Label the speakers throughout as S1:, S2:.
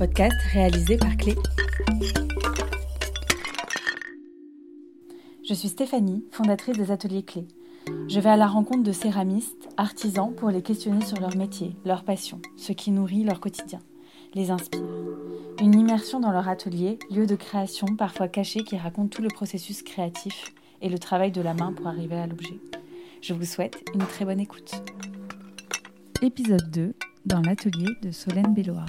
S1: podcast réalisé par Clé. Je suis Stéphanie, fondatrice des ateliers Clé. Je vais à la rencontre de céramistes, artisans pour les questionner sur leur métier, leur passion, ce qui nourrit leur quotidien, les inspire. Une immersion dans leur atelier, lieu de création parfois caché qui raconte tout le processus créatif et le travail de la main pour arriver à l'objet. Je vous souhaite une très bonne écoute. Épisode 2 dans l'atelier de Solène Belloir.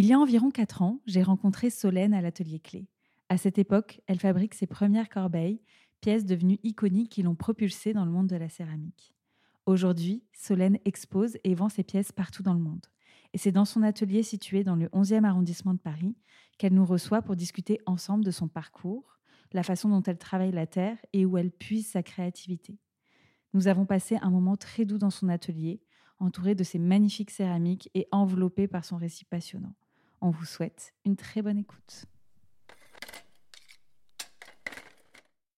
S1: Il y a environ 4 ans, j'ai rencontré Solène à l'atelier Clé. À cette époque, elle fabrique ses premières corbeilles, pièces devenues iconiques qui l'ont propulsée dans le monde de la céramique. Aujourd'hui, Solène expose et vend ses pièces partout dans le monde. Et c'est dans son atelier situé dans le 11e arrondissement de Paris qu'elle nous reçoit pour discuter ensemble de son parcours, la façon dont elle travaille la terre et où elle puise sa créativité. Nous avons passé un moment très doux dans son atelier, entouré de ses magnifiques céramiques et enveloppé par son récit passionnant. On vous souhaite une très bonne écoute.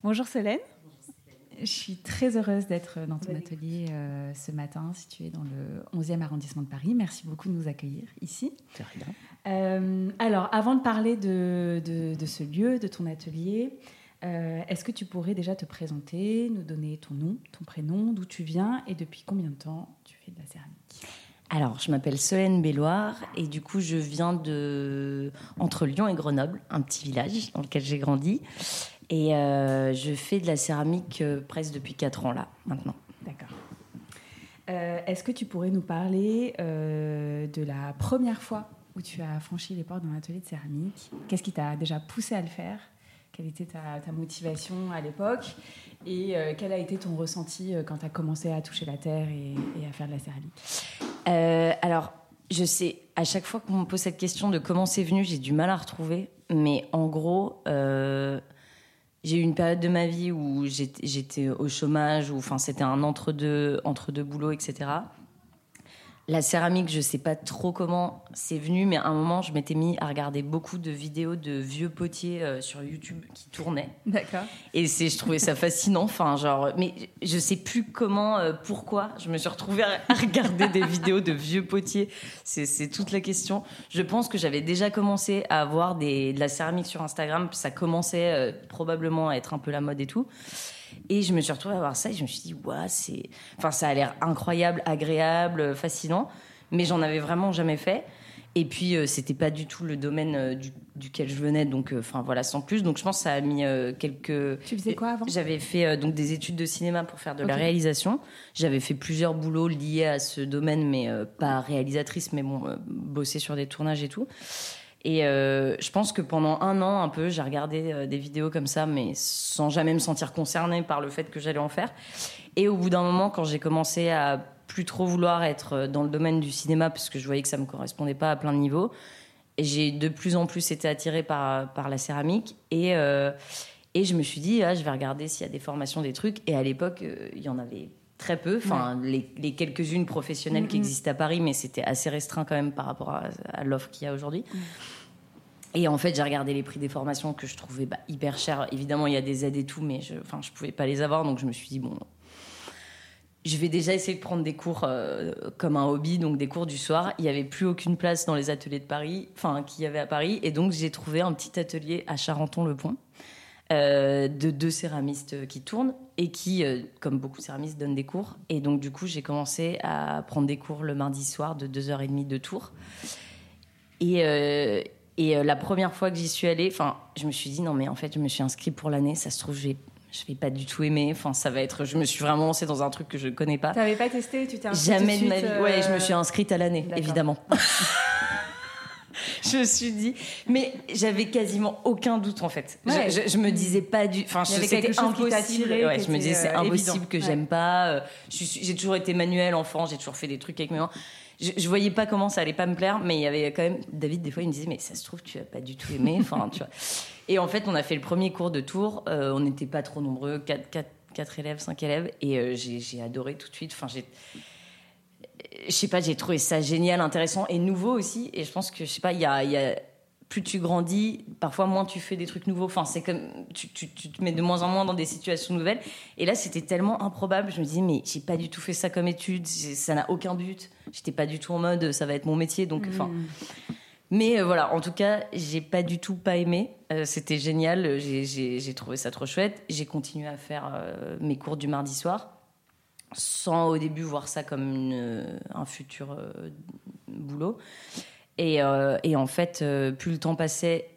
S1: Bonjour Solène. Je suis très heureuse d'être dans ton atelier euh, ce matin, situé dans le 11e arrondissement de Paris. Merci beaucoup de nous accueillir ici. Euh, alors, avant de parler de, de, ce lieu, de ton atelier, euh, est-ce que tu pourrais déjà te présenter, nous donner ton nom, ton prénom, d'où tu viens et depuis combien de temps tu fais de la céramique?
S2: Alors, je m'appelle Solène Belloir et du coup, je viens de entre Lyon et Grenoble, un petit village dans lequel j'ai grandi. Et euh, je fais de la céramique euh, presque depuis 4 ans là, maintenant.
S1: D'accord. Est-ce que tu pourrais nous parler de la première fois où tu as franchi les portes d'un atelier de céramique? Qu'est-ce qui t'a déjà poussé à le faire? Quelle était ta, motivation à l'époque? Et euh, quel a été ton ressenti euh, quand tu as commencé à toucher la terre et, à faire de la céramique?
S2: Euh, Alors, je sais, à chaque fois qu'on me pose cette question de comment c'est venu, j'ai du mal à retrouver. Mais en gros, j'ai eu une période de ma vie où j'étais au chômage, où c'était un entre-deux entre deux etc. La céramique, je sais pas trop comment c'est venu, mais à un moment, je m'étais mis à regarder beaucoup de vidéos de vieux potiers euh, sur YouTube qui tournaient.
S1: D'accord.
S2: Et c'est, je trouvais ça fascinant. Enfin, genre, mais je sais plus comment, euh, pourquoi. Je me suis retrouvée à regarder des vidéos de vieux potiers. C'est, toute la question. Je pense que j'avais déjà commencé à avoir des, de la céramique sur Instagram. Ça commençait euh, probablement à être un peu la mode et tout. Et je me suis retrouvée à voir ça et je me suis dit, ouais, c'est, enfin, ça a l'air incroyable, agréable, fascinant, mais j'en avais vraiment jamais fait. Et puis, euh, c'était pas du tout le domaine euh, duquel je venais, donc, euh, enfin voilà, sans plus. Donc, je pense que ça a mis quelques.
S1: Tu faisais quoi avant?
S2: J'avais fait donc des études de cinéma pour faire de la réalisation. J'avais fait plusieurs boulots liés à ce domaine, mais pas réalisatrice, mais bon, bosser sur des tournages et tout. Et euh, je pense que pendant un an, un peu, j'ai regardé euh, des vidéos comme ça, mais sans jamais me sentir concernée par le fait que j'allais en faire. Et au bout d'un moment, quand j'ai commencé à plus trop vouloir être euh, dans le domaine du cinéma, parce que je voyais que ça me correspondait pas à plein de niveaux, j'ai de plus en plus été attirée par, par la céramique. Et, et je me suis dit, ah, je vais regarder s'il y a des formations, des trucs. Et à l'époque, il y en avait très peu, enfin les, les quelques-unes professionnelles qui existent à Paris, mais c'était assez restreint quand même par rapport à, l'offre qu'il y a aujourd'hui. Et en fait, j'ai regardé les prix des formations que je trouvais bah, hyper chers. Évidemment, il y a des aides et tout, mais je, enfin, je pouvais pas les avoir, donc je me suis dit bon, je vais déjà essayer de prendre des cours euh, comme un hobby, donc des cours du soir. Il y avait plus aucune place dans les ateliers de Paris, enfin qu'il y avait à Paris, et donc j'ai trouvé un petit atelier à Charenton-le-Pont. Euh, de deux céramistes qui tournent et qui, euh, comme beaucoup de céramistes, donnent des cours. Et donc, du coup, j'ai commencé à prendre des cours le mardi soir de 2h30 de tour. Et, euh, et la première fois que j'y suis allée, enfin, je me suis dit, non, mais en fait, je me suis inscrite pour l'année. Ça se trouve, je vais, je vais pas du tout aimer. Enfin, ça va être. Je me suis vraiment lancée dans un truc que je connais pas.
S1: Tu n'avais pas testé Tu t'es inscrite
S2: Jamais de, ma vie. Ouais, je me suis inscrite à l'année, évidemment. je me suis dit, mais j'avais quasiment aucun doute en fait. Je, me disais pas du, enfin, c'était impossible. Ouais, je me disais c'est euh, impossible que j'aime pas. Euh, j'ai toujours été manuel enfant, j'ai toujours fait des trucs avec mes mains. Je, je, voyais pas comment ça allait pas me plaire, mais il y avait quand même David. Des fois, il me disait, mais ça se trouve, tu as pas du tout aimé. Enfin, tu vois. Et en fait, on a fait le premier cours de tour. Euh, on n'était pas trop nombreux, 4, 4, 4 élèves, 5 élèves, et j'ai adoré tout de suite. Enfin, j'ai je sais pas, j'ai trouvé ça génial, intéressant et nouveau aussi. Et je pense que, je sais pas, il y a, plus tu grandis, parfois moins tu fais des trucs nouveaux. Enfin, c'est comme tu, tu, tu, te mets de moins en moins dans des situations nouvelles. Et là, c'était tellement improbable. Je me disais, mais j'ai pas du tout fait ça comme étude. Ça n'a aucun but. J'étais pas du tout en mode, ça va être mon métier. Donc, enfin.
S1: Hmm.
S2: Mais euh, voilà, en tout cas, j'ai pas du tout pas aimé. Euh, c'était génial. J'ai trouvé ça trop chouette. J'ai continué à faire euh, mes cours du mardi soir, sans au début voir ça comme une- un futur euh, boulot. Et, euh, et en fait, euh, plus le temps passait,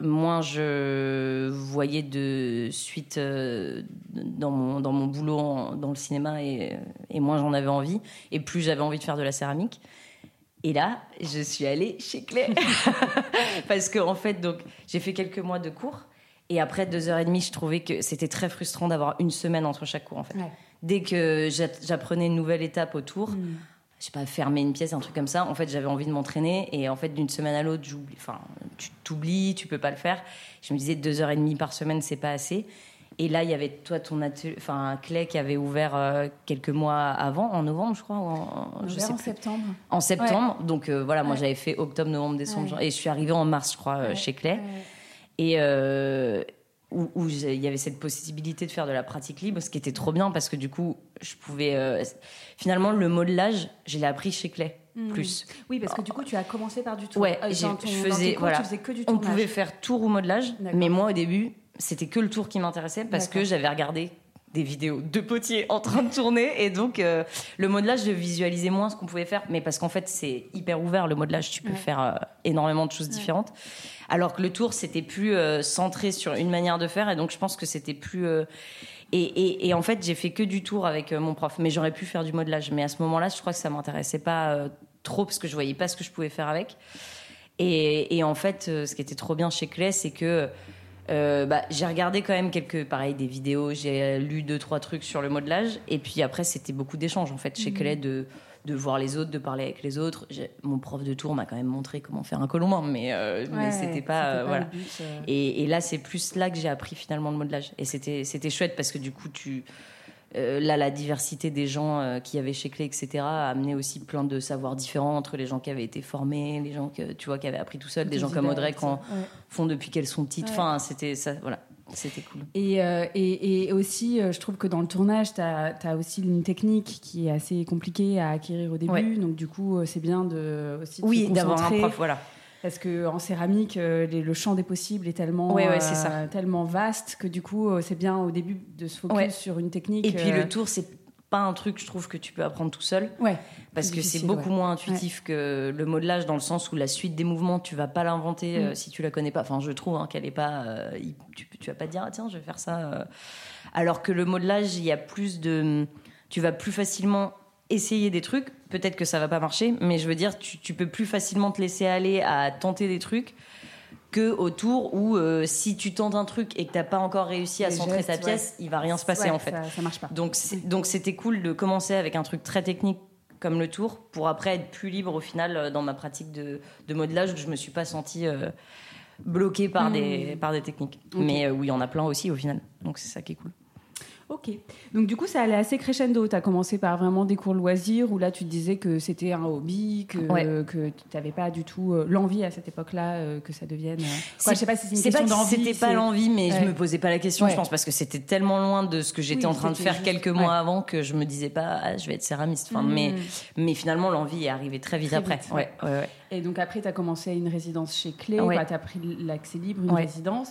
S2: moins je voyais de suite euh, dans, mon, dans mon boulot dans le cinéma et, moins j'en avais envie. Et plus j'avais envie de faire de la céramique. Et là, je suis allée chez Clé. Parce que, en fait, donc, j'ai fait quelques mois de cours. Et après deux heures et demie, je trouvais que c'était très frustrant d'avoir une semaine entre chaque cours, en fait. Dès que j'a- j'apprenais une nouvelle étape autour,
S1: Hmm.
S2: je sais pas, fermer une pièce, un truc comme ça. En fait, j'avais envie de m'entraîner et en fait, d'une semaine à l'autre, j'oublie. Enfin, tu t'oublies, tu peux pas le faire. Je me disais deux heures et demie par semaine, c'est pas assez. Et là, il y avait toi, ton atelier, enfin, clé qui avait ouvert euh, quelques mois avant, en novembre, je crois, ou en, je sais
S1: en
S2: plus.
S1: septembre.
S2: En septembre. Donc euh, voilà, moi j'avais fait octobre, novembre, décembre,
S1: Ouais.
S2: et je suis arrivée en mars, je crois, euh, chez
S1: ouais.
S2: Et où, il y avait cette possibilité de faire de la pratique libre, ce qui était trop bien parce que du coup, je pouvais. euh, finalement, le modelage, je l'ai appris chez Clé.
S1: Hmm.
S2: Plus.
S1: Oui, parce que du coup, tu as commencé par du tour.
S2: Ouais,
S1: Euh, ton-
S2: je faisais-
S1: cours,
S2: voilà.
S1: tu faisais que du
S2: On
S1: tournage.
S2: pouvait faire tour ou modelage, mais moi au début, c'était que le tour qui m'intéressait parce que j'avais regardé des vidéos de potiers en train de tourner. Et donc euh, le modelage je visualisais moins ce qu'on pouvait faire. Mais parce qu'en fait c'est hyper ouvert le modelage. Tu peux
S1: Ouais.
S2: faire euh, énormément de choses différentes. Alors que le tour c'était plus euh, centré sur une manière de faire. Et donc je pense que c'était plus et, et- et en fait j'ai fait que du tour avec mon prof. Mais j'aurais pu faire du modelage. Mais à ce moment-là je crois que ça m'intéressait pas trop parce que je voyais pas ce que je pouvais faire avec. Et, et en fait, ce qui était trop bien chez Clé, c'est que euh, bah, j'ai regardé quand même quelques, pareil, des vidéos, j'ai lu deux, trois trucs sur le modelage. Et puis après, c'était beaucoup d'échanges, en fait, chez. Clé, de, de voir les autres, de parler avec les autres. Mon prof de tour m'a quand même montré comment faire un colombin, mais, euh, mais c'était pas. euh, voilà.
S1: but, euh.
S2: Et, et là, c'est plus là que j'ai appris finalement le modelage. Et c'était c'était chouette parce que du coup, tu. Euh, là, la diversité des gens euh, qui avaient chez Clé, etc., a amené aussi plein de savoirs différents entre les gens qui avaient été formés, les gens que tu vois qui avaient appris tout seuls, des gens comme Audrey qui en
S1: Ouais.
S2: font depuis qu'elles sont petites.
S1: Ouais.
S2: Enfin, c'était ça, voilà, c'était cool.
S1: Et, euh, et, et aussi, euh, je trouve que dans le tournage, tu as, aussi une technique qui est assez compliquée à acquérir au début.
S2: Ouais.
S1: Donc, du coup, c'est bien de, aussi de
S2: Oui, d'avoir un prof, voilà.
S1: Parce qu'en céramique, euh, les- le champ des possibles est tellement,
S2: Ouais, ouais, c'est
S1: euh,
S2: ça.
S1: tellement vaste que du coup, euh, c'est bien au début de se focus
S2: Ouais.
S1: sur une technique.
S2: Et puis le tour, c'est pas un truc, je trouve, que tu peux apprendre tout seul.
S1: Ouais.
S2: Parce que c'est beaucoup
S1: ouais.
S2: moins intuitif que le modelage dans le sens où la suite des mouvements, tu vas pas l'inventer euh,
S1: Mm.
S2: si tu la connais pas. Enfin, je trouve hein, qu'elle est pas. euh, tu, tu vas pas te dire, ah, tiens, je vais faire ça. euh. Alors que le modelage, il y a plus de. Tu vas plus facilement essayer des trucs. Peut-être que ça va pas marcher, mais je veux dire, tu, tu peux plus facilement te laisser aller à tenter des trucs que autour où euh, si tu tentes un truc et que t'as pas encore réussi à
S1: Les
S2: centrer ta pièce, il va rien se passer
S1: ouais,
S2: en fait.
S1: Ça, ça marche pas.
S2: Donc, c'était cool de commencer avec un truc très technique comme le tour pour après être plus libre au final euh, dans ma pratique de, de modelage où je me suis pas sentie euh, bloquée par,
S1: Mm.
S2: des, par des techniques. Mais euh, oui, il y en a plein aussi au final. Donc c'est ça qui est cool.
S1: Ok. Donc du coup, ça allait assez crescendo. Tu as commencé par vraiment des cours loisirs où là, tu te disais que c'était un hobby, que,
S2: Ouais.
S1: que tu n'avais pas du tout euh, l'envie à cette époque-là euh, que ça devienne. euh, quoi, je sais pas si c'est une question
S2: que
S1: d'envie.
S2: c'était pas l'envie, mais
S1: Ouais.
S2: je me posais pas la question, je pense, parce que c'était tellement loin de ce que j'étais
S1: Oui,
S2: en train de faire
S1: juste-
S2: quelques mois avant que je me disais pas, ah, je vais être céramiste. Enfin,
S1: Mm.
S2: mais, mais finalement, l'envie est arrivée très vite
S1: Très
S2: après.
S1: vite,
S2: ouais.
S1: Et donc après, tu as commencé une résidence chez Clé, tu as pris l'accès libre, une résidence.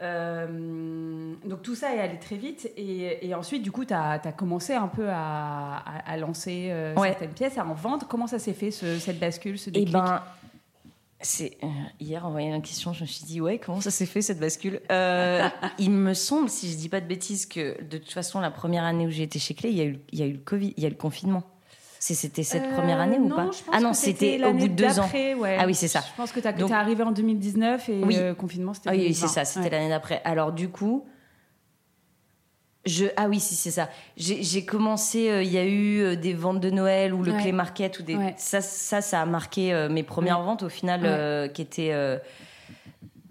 S1: Euh, donc tout ça est allé très vite et, et ensuite du coup tu as, commencé un peu à, à- à lancer euh,
S2: Ouais.
S1: certaines pièces, à en vendre. Comment ça s'est fait ce- cette bascule, ce
S2: Et
S1: déclic
S2: ben, c'est euh, hier en voyant la question, je me suis dit ouais, comment ça s'est fait cette bascule? Euh, Il me semble, si je dis pas de bêtises, que de toute façon la première année où j'ai été chez Clé, il y a eu, il y a eu le Covid, il y a eu le confinement. C'était cette
S1: Euh,
S2: première année ou
S1: non,
S2: pas Ah non, c'était au bout de deux ans.
S1: ouais.
S2: Ah oui, c'est ça.
S1: Je pense que tu es arrivé en 2019 et
S2: Oui.
S1: le confinement c'était
S2: Ah oui, oui,
S1: 2020.
S2: c'est ça, c'était
S1: Ouais.
S2: l'année d'après. Alors du coup, je ah oui, si c'est ça. J'ai commencé, euh, il y a eu euh, des ventes de Noël ou le
S1: Ouais.
S2: Clé Market ou des ça ça ça a marqué euh, mes premières ventes au final euh, qui étaient euh,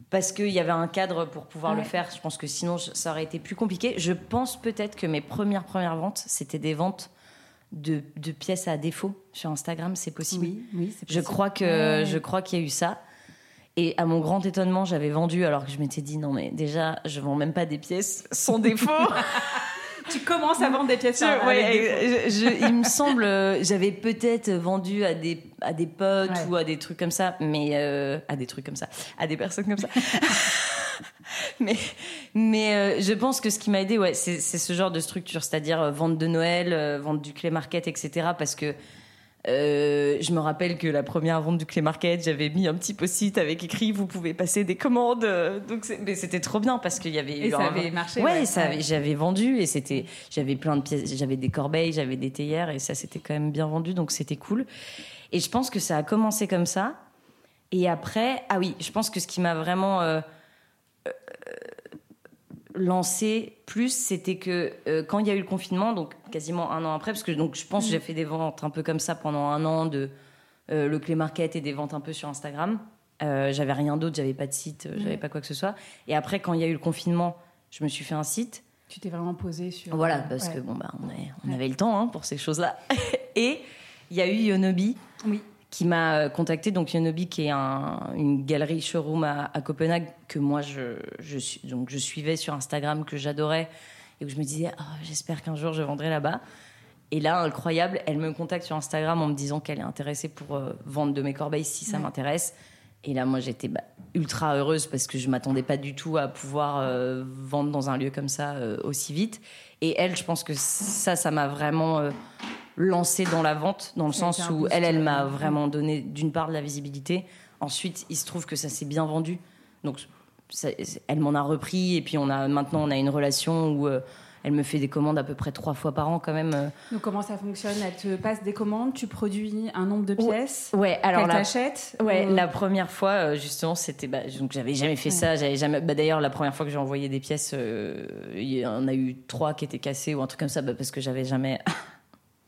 S2: parce qu'il y avait un cadre pour pouvoir le faire. Je pense que sinon ça aurait été plus compliqué. Je pense peut-être que mes premières premières ventes c'était des ventes de, de pièces à défaut sur Instagram, c'est possible.
S1: Oui, oui, c'est
S2: Je
S1: possible.
S2: crois que
S1: Ouais.
S2: je crois qu'il y a eu ça. Et à mon grand étonnement, j'avais vendu alors que je m'étais dit non mais déjà je vends même pas des pièces sans défaut.
S1: tu commences à vendre des pièces.
S2: il me semble, euh, j'avais peut-être vendu à des à des potes ou à des trucs comme ça, mais euh, à des trucs comme ça, à des personnes comme ça. mais mais euh, je pense que ce qui m'a aidé, ouais, c'est ce genre de structure, c'est-à-dire vente de Noël, vente du clé market, etc. Parce que euh, je me rappelle que la première vente du Clé Market, j'avais mis un petit post-it avec écrit vous pouvez passer des commandes. Donc c'était trop bien parce qu'il y avait
S1: et ça avait marché.
S2: Ouais, ça j'avais vendu et c'était j'avais plein de pièces, j'avais des corbeilles, j'avais des théières et ça c'était quand même bien vendu donc c'était cool. Et je pense que ça a commencé comme ça. Et après, ah oui, je pense que ce qui m'a vraiment euh, lancé plus, c'était que euh, quand il y a eu le confinement, donc quasiment un an après, parce que donc je pense que j'ai mm. fait des ventes un peu comme ça pendant un an de euh, le clé market et des ventes un peu sur Instagram. Euh, j'avais rien d'autre, j'avais pas de site, mm. j'avais pas quoi que ce soit. Et après, quand il y a eu le confinement, je me suis fait un site.
S1: Tu t'es vraiment posé sur.
S2: Voilà, parce que bon bah on, on avait le temps hein, pour ces choses-là. et il y a eu Yonobi.
S1: Oui
S2: qui m'a euh, contacté, donc Yonobi, qui est une galerie showroom à, Copenhague que moi je, je, donc je suivais sur Instagram, que j'adorais, et où je me disais, oh, j'espère qu'un jour je vendrai là-bas. Et là, incroyable, elle me contacte sur Instagram en me disant qu'elle est intéressée pour euh, vendre de mes corbeilles si ça m'intéresse. Et là, moi, j'étais bah, ultra heureuse parce que je m'attendais pas du tout à pouvoir euh, vendre dans un lieu comme ça aussi vite. Et elle, je pense que ça, ça m'a vraiment lancée dans la vente, dans le sens où elle, elle m'a vraiment donné d'une part de la visibilité. Ensuite, il se trouve que ça s'est bien vendu. Donc, elle m'en a repris et puis on a maintenant on a une relation où euh, elle me fait des commandes à peu près trois fois par an quand même. Euh.
S1: Donc comment ça fonctionne? Elle te passe des commandes, tu produis un nombre de pièces.
S2: Ouais, alors
S1: elle t'achète.
S2: Ouais, la première fois euh, justement c'était bah, donc j'avais jamais fait ça, j'avais jamais. Bah, d'ailleurs la première fois que j'ai envoyé des pièces, il y en a eu trois qui étaient cassées ou un truc comme ça, bah, parce que j'avais jamais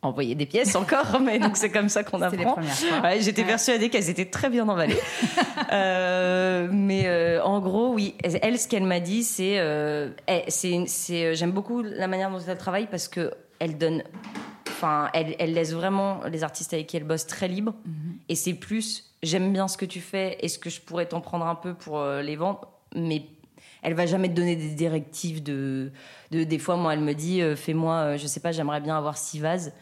S2: envoyer des pièces encore, mais donc c'est comme ça qu'on apprend. Ouais, J'étais persuadée qu'elles étaient très bien emballées. euh, mais euh, en gros, oui, elle, ce qu'elle m'a dit, c'est, euh, c'est, euh, j'aime beaucoup la manière dont elle travaille parce que elle donne, enfin, elle, elle laisse vraiment les artistes avec qui elle bosse très libres. Mhm. Et c'est plus, j'aime bien ce que tu fais, est-ce que je pourrais t'en prendre un peu pour les vendre, mais elle va jamais te donner des directives de, de des fois moi elle me dit fais-moi je sais pas j'aimerais bien avoir six vases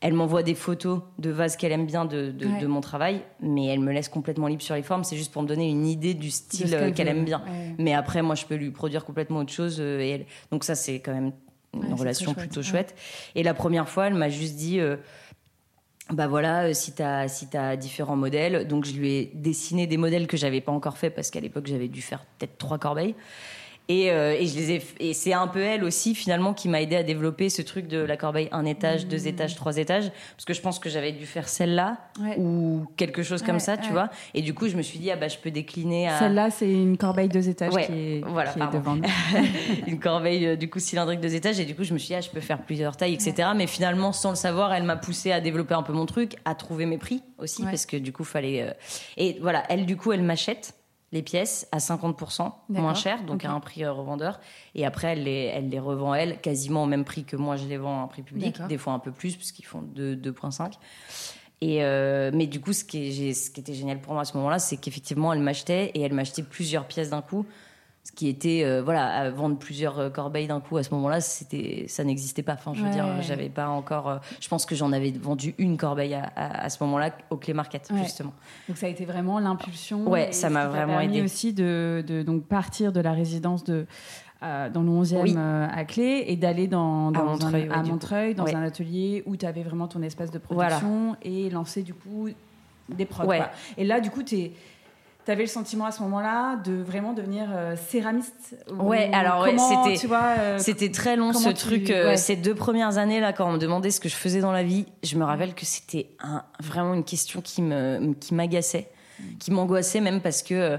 S2: elle m'envoie des photos de vases qu'elle aime bien de, de, mon travail, mais elle me laisse complètement libre sur les formes. C'est juste pour me donner une idée du style euh, qu'elle aime bien. Mais après, moi, je peux lui produire complètement autre chose. Euh, et elle... Donc ça, c'est quand même une relation plutôt chouette. Et la première fois, elle m'a juste dit... Euh, bah voilà, si tu as, si as différents modèles. Donc je lui ai dessiné des modèles que j'avais pas encore fait parce qu'à l'époque j'avais dû faire peut-être trois corbeilles. Et, euh, et, je les ai, et c'est un peu elle aussi finalement qui m'a aidé à développer ce truc de la corbeille un étage, deux mmh. étages, trois étages, parce que je pense que j'avais dû faire celle-là ou quelque chose comme ça, tu vois. Et du coup, je me suis dit ah bah je peux décliner à
S1: celle-là, c'est une corbeille deux étages qui est, voilà, qui est devant
S2: une corbeille euh, du coup cylindrique deux étages. Et du coup je me suis dit ah je peux faire plusieurs tailles, etc. Mais finalement sans le savoir, elle m'a poussé à développer un peu mon truc, à trouver mes prix aussi. Parce que du coup fallait euh, et voilà elle du coup elle m'achète les pièces à 50% moins cher, donc à un prix euh, revendeur. Et après, elle les, elle les revend, elle, quasiment au même prix que moi, je les vends à un prix public, des fois un peu plus, puisqu'ils font 2,5. Et euh, mais du coup, ce qui, ce qui était génial pour moi à ce moment-là, c'est qu'effectivement, elle m'achetait et elle m'achetait plusieurs pièces d'un coup ce qui était euh, voilà vendre plusieurs euh, corbeilles d'un coup à ce moment-là c'était ça n'existait pas. Enfin je veux dire j'avais pas encore euh, je pense que j'en avais vendu une corbeille à, à, ce moment-là au Clé Market justement.
S1: Donc ça a été vraiment l'impulsion.
S2: Ouais ça m'a vraiment aidé.
S1: aussi de, de, donc partir de la résidence de dans le 11e à Clé et d'aller dans, dans, à Montreuil, un, à Montreuil dans un atelier où tu avais vraiment ton espace de production et lancer du coup des prods. Et là, du coup, tu es tu avais le sentiment à ce moment-là de vraiment devenir euh, céramiste
S2: Ouais, alors c'était euh, c'était très long ce truc euh, ces deux premières années là quand on me demandait ce que je faisais dans la vie, je me rappelle que c'était vraiment une question qui me qui m'agaçait, qui m'angoissait même parce que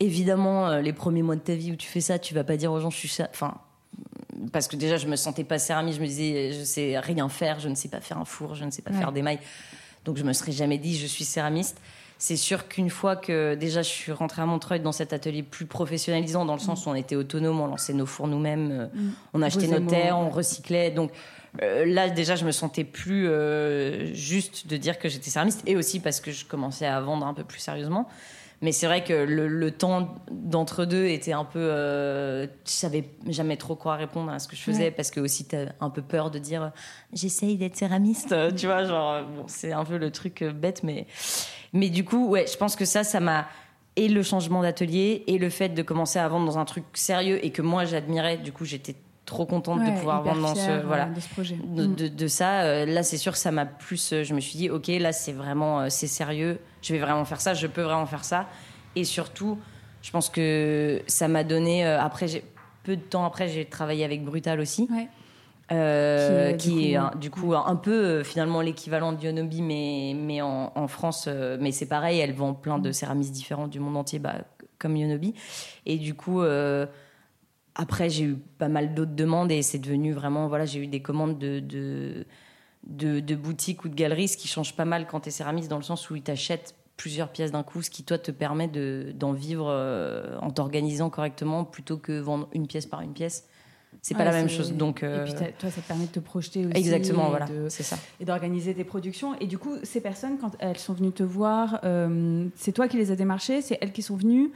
S2: évidemment les premiers mois de ta vie où tu fais ça, tu vas pas dire aux gens je suis ça enfin parce que déjà je me sentais pas céramiste, je me disais je sais rien faire, je ne sais pas faire un four, je ne sais pas faire des mailles. Donc je me serais jamais dit je suis céramiste. C'est sûr qu'une fois que déjà je suis rentrée à Montreuil dans cet atelier plus professionnalisant, dans le sens où on était autonome, on lançait nos fours nous-mêmes, euh, mm. on achetait nos terres, on recyclait. Donc euh, là, déjà, je me sentais plus euh, juste de dire que j'étais céramiste, et aussi parce que je commençais à vendre un peu plus sérieusement. Mais c'est vrai que le, temps d'entre deux était un peu. Euh, je savais jamais trop quoi répondre à ce que je faisais parce que aussi t'as un peu peur de dire j'essaye d'être céramiste, tu vois, genre bon, c'est un peu le truc bête, mais mais du coup ouais, je pense que ça, ça m'a et le changement d'atelier et le fait de commencer à vendre dans un truc sérieux et que moi j'admirais. Du coup, j'étais trop contente de pouvoir vendre dans ce voilà
S1: de, ce projet.
S2: De, ça euh, là c'est sûr ça m'a plus euh, je me suis dit ok là c'est vraiment euh, c'est sérieux je vais vraiment faire ça je peux vraiment faire ça et surtout je pense que ça m'a donné après peu de temps après j'ai travaillé avec Brutal aussi qui est, du, coup, un, peu finalement l'équivalent de Yonobi mais mais en, France mais c'est pareil elle vend plein de céramistes différents du monde entier bah, comme Yonobi et du coup après, j'ai eu pas mal d'autres demandes et c'est devenu vraiment, voilà, j'ai eu des commandes de, de, de, boutiques ou de galeries, ce qui change pas mal quand tu es céramiste dans le sens où ils t'achètent plusieurs pièces d'un coup, ce qui toi te permet d'en vivre euh, en t'organisant correctement plutôt que vendre une pièce par une pièce. C'est pas la même chose. Donc,
S1: Et puis euh, toi, ça te permet de te projeter aussi.
S2: Exactement, voilà, c'est ça.
S1: Et d'organiser tes productions. Et du coup, ces personnes, quand elles sont venues te voir, euh, c'est toi qui les as démarchées, c'est elles qui sont venues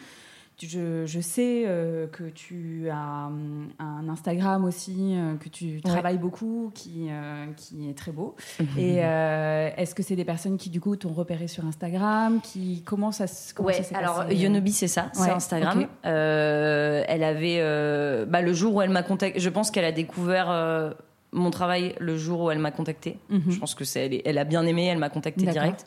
S1: je, sais euh, que tu as hum, un Instagram aussi, euh, que tu travailles beaucoup, qui, euh, qui est très beau. Mhm. Et est-ce que c'est des personnes qui, du coup, t'ont repéré sur Instagram qui, Comment ça, comment
S2: ouais, alors Yonobi, c'est ça, c'est Instagram. elle avait. Bah, le jour où elle m'a contacté, je pense qu'elle a découvert mon travail le jour où elle m'a contacté. Mhm. Je pense que c'est elle, a bien aimé, elle m'a contacté direct.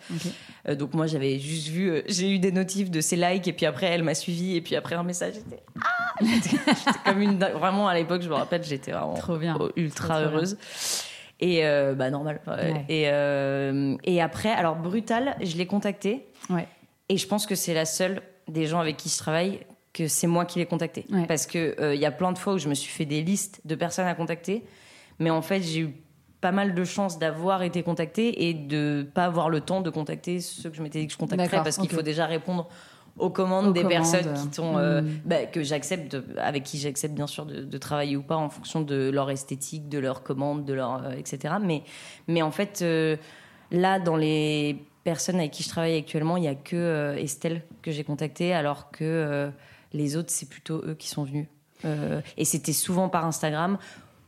S2: Euh, donc moi j'avais juste vu, euh, j'ai eu des notifs de ses likes et puis après elle m'a suivi et puis après un message j'étais ah j'étais comme une vraiment à l'époque je me rappelle j'étais vraiment Trop bien. ultra heureuse. Et euh, bah normal. Et, et après alors brutal je l'ai contacté. Ouais. Et je pense que c'est la seule des gens avec qui je travaille que c'est moi qui l'ai contacté parce que il y a plein de fois où je me suis fait des listes de personnes à contacter mais en fait, j'ai eu pas mal de chance d'avoir été contactée et de pas avoir le temps de contacter ceux que je m'étais dit que je contacterais parce qu'il faut déjà répondre aux commandes des personnes qui sont euh, hmm. bah, que j'accepte avec qui j'accepte bien sûr de, travailler ou pas en fonction de leur esthétique de leur commande de leur euh, etc mais mais en fait euh, là dans les personnes avec qui je travaille actuellement il y a que Estelle que j'ai contactée alors que les autres c'est plutôt eux qui sont venus. Et c'était souvent par Instagram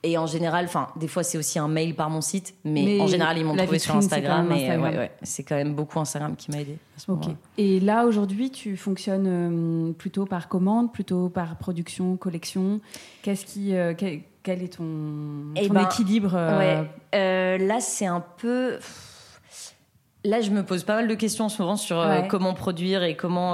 S2: et en général, enfin, des fois c'est aussi un mail par mon site, mais, en général ils m'ont trouvé sur Instagram. Et c'est quand même beaucoup Instagram qui m'a aidé.
S1: Et là aujourd'hui, tu fonctionnes euh, plutôt par commande, plutôt par production, collection. Qu'est-ce qui, euh, quel, est ton, eh ben, équilibre
S2: euh? Là, c'est un peu. Là, je me pose pas mal de questions souvent sur comment produire et comment,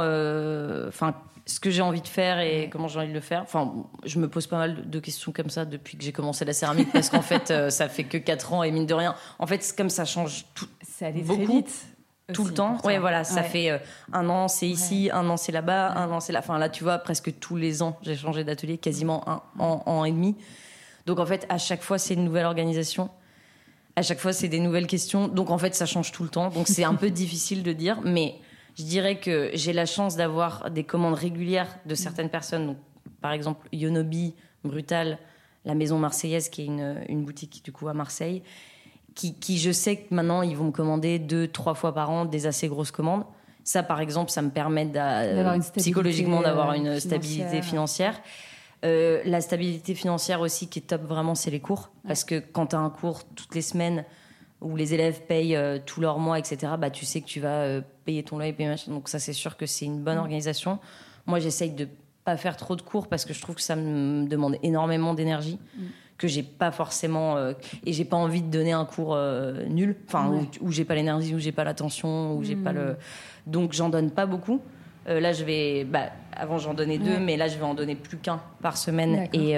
S2: enfin, ce que j'ai envie de faire et comment j'ai envie de le faire. Enfin, je me pose pas mal de questions comme ça depuis que j'ai commencé la céramique parce qu'en fait, euh, ça fait que 4 ans et mine de rien. En fait, comme ça change tout.
S1: Ça allait beaucoup, très vite.
S2: Tout le temps. Ouais, voilà, ça fait euh, un an c'est ici, un an c'est là-bas, un an c'est là. Enfin, là, tu vois, presque tous les ans, j'ai changé d'atelier, quasiment un an, et demi. Donc, en fait, à chaque fois, c'est une nouvelle organisation. À chaque fois, c'est des nouvelles questions. Donc, en fait, ça change tout le temps. Donc, c'est un peu difficile de dire. Mais je dirais que j'ai la chance d'avoir des commandes régulières de certaines personnes. par exemple, Yonobi, Brutal, la Maison Marseillaise, qui est une, boutique du coup à Marseille, qui, je sais que maintenant ils vont me commander deux, trois fois par an des assez grosses commandes. Ça, par exemple, ça me permet psychologiquement d'avoir une stabilité financière. Euh, la stabilité financière aussi qui est top vraiment, c'est les cours. Parce que quand tu as un cours toutes les semaines, où les élèves payent euh, tous leurs mois, etc., bah, tu sais que tu vas euh, payer ton loyer, payer Donc ça, c'est sûr que c'est une bonne mm. organisation. Moi, j'essaye de pas faire trop de cours parce que je trouve que ça me demande énormément d'énergie. Mm. que j'ai pas forcément euh, et j'ai pas envie de donner un cours nul enfin où, j'ai pas l'énergie où j'ai pas l'attention où j'ai pas le mm. donc j'en donne pas beaucoup là je vais bah, avant j'en donnais deux mais là je vais en donner plus qu'un par semaine et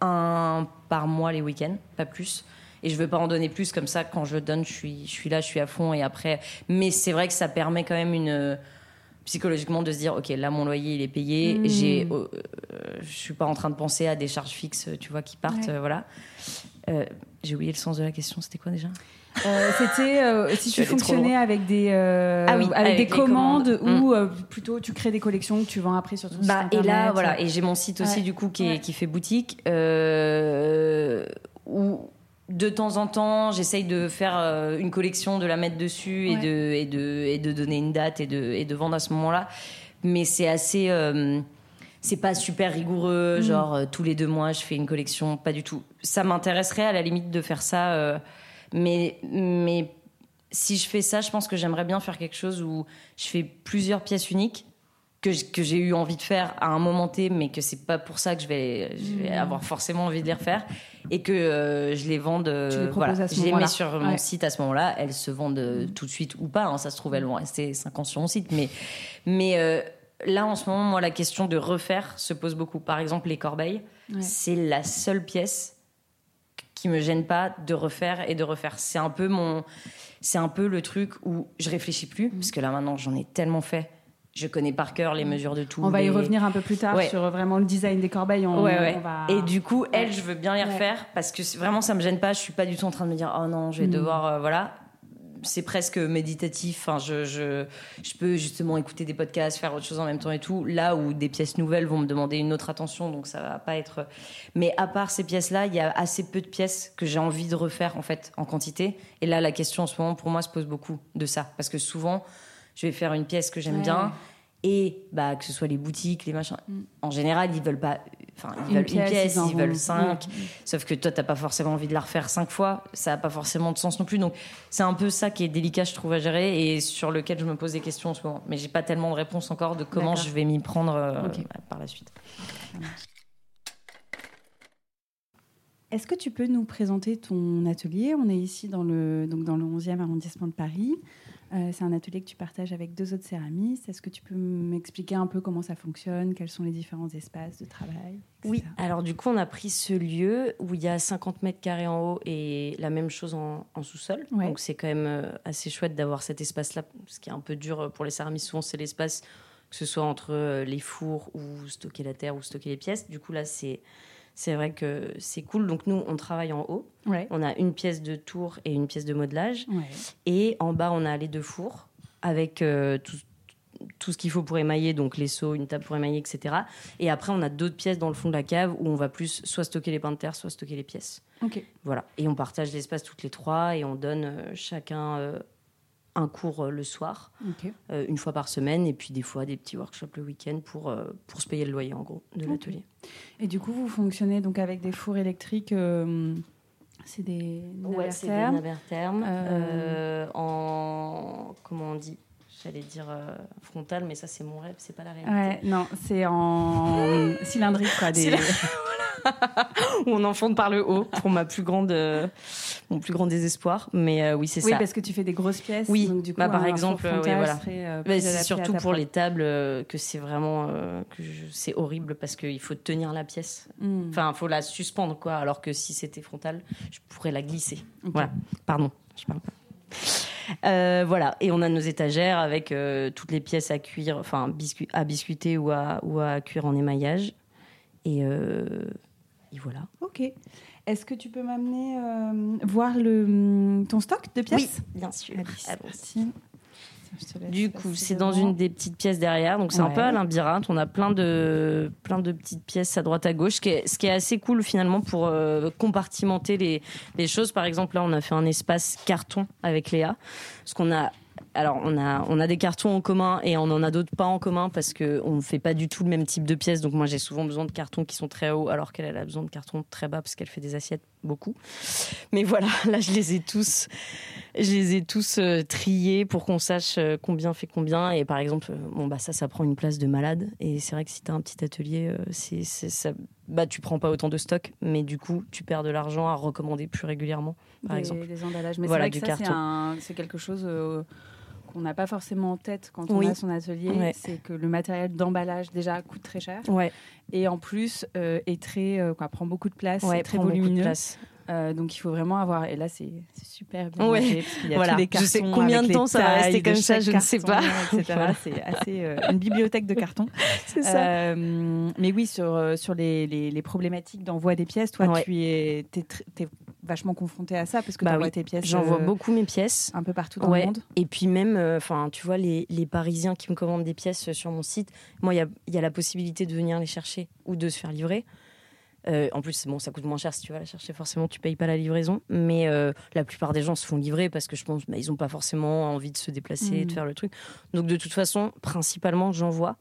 S2: un par mois les week-ends pas plus. Et je veux pas en donner plus comme ça quand je donne je suis je suis là je suis à fond et après. Mais c'est vrai que ça permet quand même une psychologiquement de se dire ok là mon loyer il est payé. Mmh. j'ai euh, je suis pas en train de penser à des charges fixes tu vois qui partent euh, voilà. Euh, j'ai oublié le sens de la question. C'était quoi déjà?
S1: C'était si tu fonctionnais avec des ah oui, avec, des commandes, ou mmh. plutôt tu crées des collections que tu vends après sur ton bah,
S2: site internet. Et là voilà et j'ai mon site aussi du coup qui, qui fait boutique où de temps en temps, j'essaye de faire euh, une collection, de la mettre dessus et, de, et, de, et de donner une date et de, et de vendre à ce moment-là.
S3: mais c'est assez. euh, c'est pas super rigoureux,
S1: Mm.
S3: genre euh, tous les deux mois je fais une collection, pas du tout. Ça m'intéresserait à la limite de faire ça, euh, mais, mais si je fais ça, je pense que j'aimerais bien faire quelque chose où je fais plusieurs pièces uniques que, j'ai eu envie de faire à un moment T, mais que c'est pas pour ça que je vais, je vais
S1: Mm.
S3: avoir forcément envie de les refaire et que euh, je les vende. euh,
S1: Tu les
S3: voilà,
S1: à ce
S3: je les mets sur mon site à ce moment-là. Elles se vendent euh, tout de suite ou pas. hein, ça se trouve, elles vont rester 5 ans sur mon site, mais mais euh, là en ce moment, moi, la question de refaire se pose beaucoup. Par exemple, les corbeilles,
S1: Ouais.
S3: c'est la seule pièce qui me gêne pas de refaire et de refaire. C'est un peu mon, c'est un peu le truc où je réfléchis plus,
S1: Mm.
S3: parce que là maintenant j'en ai tellement fait. Je connais par cœur les mesures de tout.
S1: On va y revenir un peu plus tard
S3: Ouais.
S1: sur euh, vraiment le design des corbeilles. On,
S3: Ouais, ouais.
S1: on va-
S3: Et du coup, elle, je veux bien les refaire parce que vraiment, ça me gêne pas. Je suis pas du tout en train de me dire, oh non, je vais
S1: Mm.
S3: devoir, euh, voilà. C'est presque méditatif. Enfin, je, je, je peux justement écouter des podcasts, faire autre chose en même temps et tout. Là où des pièces nouvelles vont me demander une autre attention, donc ça va pas être. Mais à part ces pièces-là, il y a assez peu de pièces que j'ai envie de refaire en fait en quantité. Et là, la question en ce moment pour moi se pose beaucoup de ça parce que souvent, je vais faire une pièce que j'aime
S1: Ouais.
S3: bien et bah que ce soit les boutiques, les machins.
S1: Mm.
S3: En général, ils veulent pas. Enfin, ils
S1: Une
S3: veulent
S1: pièce,
S3: une pièce,
S1: ils en
S3: ils, veulent cinq.
S1: Ouais.
S3: Sauf que toi, t'as pas forcément envie de la refaire cinq fois. Ça n'a pas forcément de sens non plus. Donc, c'est un peu ça qui est délicat, je trouve, à gérer et sur lequel je me pose des questions en ce moment. Mais j'ai pas tellement de réponse encore de comment je vais m'y prendre euh,
S1: Ok.
S3: par la suite.
S1: Est-ce que tu peux nous présenter ton atelier? On est ici dans le, donc dans le 11e arrondissement de Paris. Euh, c'est un atelier que tu partages avec deux autres céramistes. Est-ce que tu peux m'expliquer un peu comment ça fonctionne? Quels sont les différents espaces de travail etc.
S2: Oui, alors du coup, on a pris ce lieu où il y a 50 mètres carrés en haut et la même chose en, en sous-sol.
S1: Ouais.
S2: Donc c'est quand même euh, assez chouette d'avoir cet espace-là. Ce qui est un peu dur pour les céramistes, souvent, c'est l'espace, que ce soit entre euh, les fours ou stocker la terre ou stocker les pièces. Du coup, là, c'est. C'est vrai que c'est cool. Donc nous, on travaille en haut.
S1: Ouais.
S2: On a une pièce de tour et une pièce de modelage.
S1: Ouais.
S2: Et en bas, on a les deux fours avec euh, tout, tout ce qu'il faut pour émailler, donc les seaux, une table pour émailler, etc. Et après, on a d'autres pièces dans le fond de la cave où on va plus soit stocker les pains de terre, soit stocker les pièces.
S1: Ok.
S2: Voilà. Et on partage l'espace toutes les trois et on donne euh, chacun euh, un cours euh, le soir, euh, une fois par semaine, et puis des fois des petits workshops le week-end pour, euh, pour se payer le loyer, en gros, de l'atelier.
S1: Et du coup, vous fonctionnez donc avec des fours électriques. euh, c'est des
S2: Ouais, c'est des en. Comment on dit? J'allais dire frontal, mais ça, c'est mon rêve, c'est pas la réalité.
S1: Ouais, non, c'est en cylindrique quoi. Des...
S2: où on enfonce par le haut pour ma plus grande, euh, mon plus grand désespoir. Mais euh, oui, c'est
S1: Oui,
S2: ça.
S1: parce que tu fais des grosses pièces.
S2: Oui,
S1: donc, du coup,
S2: bah, par exemple, oui, voilà.
S1: euh, adapté
S2: c'est surtout pour les tables que c'est vraiment que c'est horrible parce qu'il faut tenir la pièce.
S1: Hmm.
S2: Enfin, il faut la suspendre quoi. Alors que si c'était frontal, je pourrais la glisser. Voilà. Pardon, je parle pas. Euh, voilà, et on a nos étagères avec euh, toutes les pièces à cuire, enfin à biscuiter ou à, ou à cuire en émaillage. Et, euh, voilà.
S1: Ok. Est-ce que tu peux m'amener euh, voir le, ton stock de pièces?
S2: Bien sûr.
S1: Te laisse
S2: Du coup, c'est dans une des petites pièces derrière. Donc, c'est un peu à l'imbirate. On a plein de, plein de petites pièces à droite à gauche, ce qui est, ce qui est assez cool finalement pour euh, compartimenter les, les choses. Par exemple, là, on a fait un espace carton avec Léa. Parce qu'on a. Alors, on a, on a des cartons en commun et on en a d'autres pas en commun parce qu'on ne fait pas du tout le même type de pièces. Donc, moi, j'ai souvent besoin de cartons qui sont très hauts alors qu'elle elle a besoin de cartons très bas parce qu'elle fait des assiettes beaucoup. Mais voilà, là, je les ai tous, je les ai tous euh, triés pour qu'on sache euh, combien fait combien. Et par exemple, euh, bon, bah, ça, ça prend une place de malade. Et c'est vrai que si tu as un petit atelier, c'est, ça, bah, tu prends pas autant de stock, mais du coup, tu perds de l'argent à recommander plus régulièrement, par
S1: des,
S2: exemple.
S1: des emballages. Mais
S2: Voilà,
S1: c'est vrai que
S2: du
S1: ça, c'est
S2: carton.
S1: un- c'est quelque chose qu'on n'a pas forcément en tête quand on
S2: Oui.
S1: a son atelier.
S2: Ouais.
S1: C'est que le matériel d'emballage déjà coûte très cher
S2: Ouais,
S1: et en plus euh, est très, euh, quoi, prend beaucoup de place,
S2: ouais,
S1: est très volumineux. Euh, donc il faut vraiment avoir. Et là, c'est super bien
S2: Ouais.
S1: rangé, parce qu'il y a
S2: Voilà.
S1: tous les
S2: Je sais combien de temps ça va rester comme ça, je ne sais pas. Voilà.
S1: C'est assez euh, une bibliothèque de cartons.
S2: C'est
S1: Euh, mais oui, sur, sur les, les, les problématiques d'envoi des pièces, toi,
S2: Ouais.
S1: tu es, tr- t'es vachement confronté à ça parce que
S2: Bah oui.
S1: tes pièces
S2: J'envoie
S1: euh,
S2: beaucoup mes pièces.
S1: un peu partout dans
S2: Ouais.
S1: le monde.
S2: Et puis même, euh, enfin, tu vois, les, les Parisiens qui me commandent des pièces sur mon site, moi, il y a, y a la possibilité de venir les chercher ou de se faire livrer. Euh, en plus, bon, ça coûte moins cher si tu vas la chercher. Forcément, tu payes pas la livraison. Mais euh, la plupart des gens se font livrer parce que je pense, bah, ils ont pas forcément envie de se déplacer et de
S1: Mhm.
S2: faire le truc. Donc, de toute façon, principalement, j'envoie.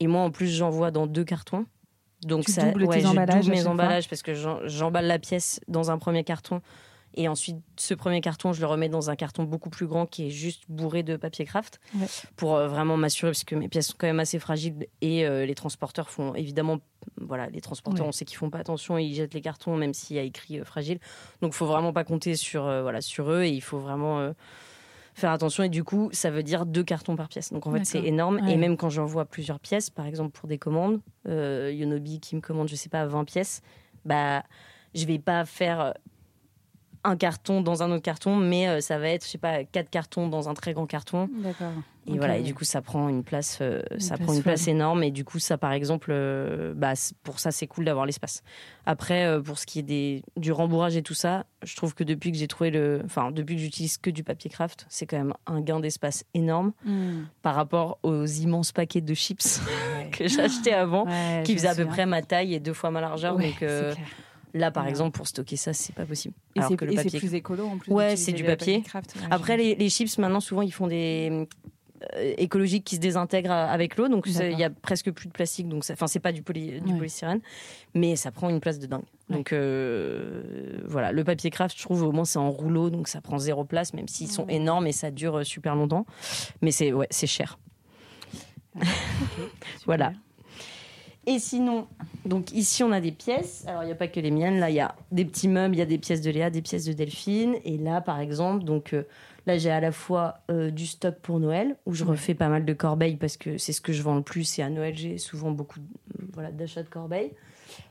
S2: Et moi, en plus, j'envoie dans deux cartons. Donc
S1: Tu
S2: ça,
S1: tes
S2: ouais, je
S1: emballages
S2: mes
S1: fois
S2: emballages parce que j'emballe la pièce dans un premier carton. Et ensuite, ce premier carton, je le remets dans un carton beaucoup plus grand qui est juste bourré de papier craft
S1: Ouais.
S2: pour euh, vraiment m'assurer, parce que mes pièces sont quand même assez fragiles et euh, les transporteurs font évidemment, voilà, les transporteurs,
S1: Ouais.
S2: on sait qu'ils font pas attention et ils jettent les cartons même s'il y a écrit euh, fragile. Donc, faut vraiment pas compter sur, euh, voilà, sur eux et il faut vraiment faire attention. Et du coup, ça veut dire deux cartons par pièce. Donc, en fait, c'est énorme.
S1: Ouais.
S2: Et même quand j'envoie plusieurs pièces, par exemple pour des commandes, euh, Yonobi qui me commande, je sais pas, 20 pièces, bah, je vais pas faire un carton dans un autre carton, mais euh, ça va être, je sais pas, quatre cartons dans un très grand carton.
S1: D'accord.
S2: Et voilà, et du coup, ça prend une place, euh,
S1: Une
S2: ça
S1: place
S2: prend une place
S1: folle.
S2: énorme. Et du coup, ça, par exemple, euh, bah, pour ça, c'est cool d'avoir l'espace. Après, euh, pour ce qui est des, du rembourrage et tout ça, je trouve que depuis que j'ai trouvé le, enfin, depuis que j'utilise que du papier craft, c'est quand même un gain d'espace énorme
S1: Hmm.
S2: par rapport aux immenses paquets de chips que j'achetais avant,
S1: Ouais,
S2: qui faisaient à peu près ma taille et deux fois ma largeur.
S1: Ouais,
S2: donc. Là, par
S1: Ouais.
S2: exemple, pour stocker ça, c'est pas possible.
S1: Et
S2: Alors
S1: c'est
S2: papier
S1: plus écolo en plus.
S2: Ouais, c'est du papier.
S1: craft. Ouais,
S2: Après, les, les chips, maintenant, souvent, ils font des euh, écologiques qui se désintègrent avec l'eau. Donc, il y a presque plus de plastique. Donc, enfin, c'est pas du, poly, du
S1: Ouais.
S2: polystyrène, mais ça prend une place de dingue. Donc, euh, voilà. Le papier craft, je trouve, au moins, c'est en rouleau. Donc, ça prend zéro place, même s'ils sont énormes et ça dure euh, super longtemps. Mais c'est ouais, c'est cher. Voilà. Et sinon, donc ici on a des pièces. Alors il n'y a pas que les miennes. Là il y a des petits meubles, il y a des pièces de Léa, des pièces de Delphine. Et là par exemple, donc euh, là j'ai à la fois euh, du stock pour Noël où je refais pas mal de corbeilles parce que c'est ce que je vends le plus. Et à Noël j'ai souvent beaucoup voilà d'achats de corbeilles.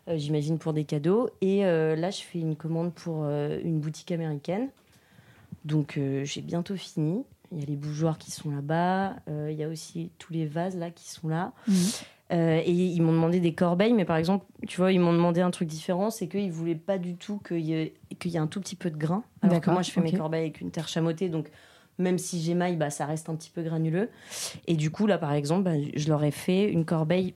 S2: euh, J'imagine pour des cadeaux. Et là je fais une commande pour une boutique américaine. Donc j'ai bientôt fini. Il y a les bougeoirs qui sont là-bas. Il y a aussi tous les vases là qui sont là.
S1: Mhm.
S2: Euh, et ils m'ont demandé des corbeilles, mais par exemple, tu vois, ils m'ont demandé un truc différent, c'est qu'ils voulaient pas du tout qu'il y, ait- qu'il y ait un tout petit peu de grain. Alors que moi, je fais mes corbeilles avec une terre chamottée, donc même si j'émaille, bah, ça reste un petit peu granuleux. Et du coup, là, par exemple, bah, je leur ai fait une corbeille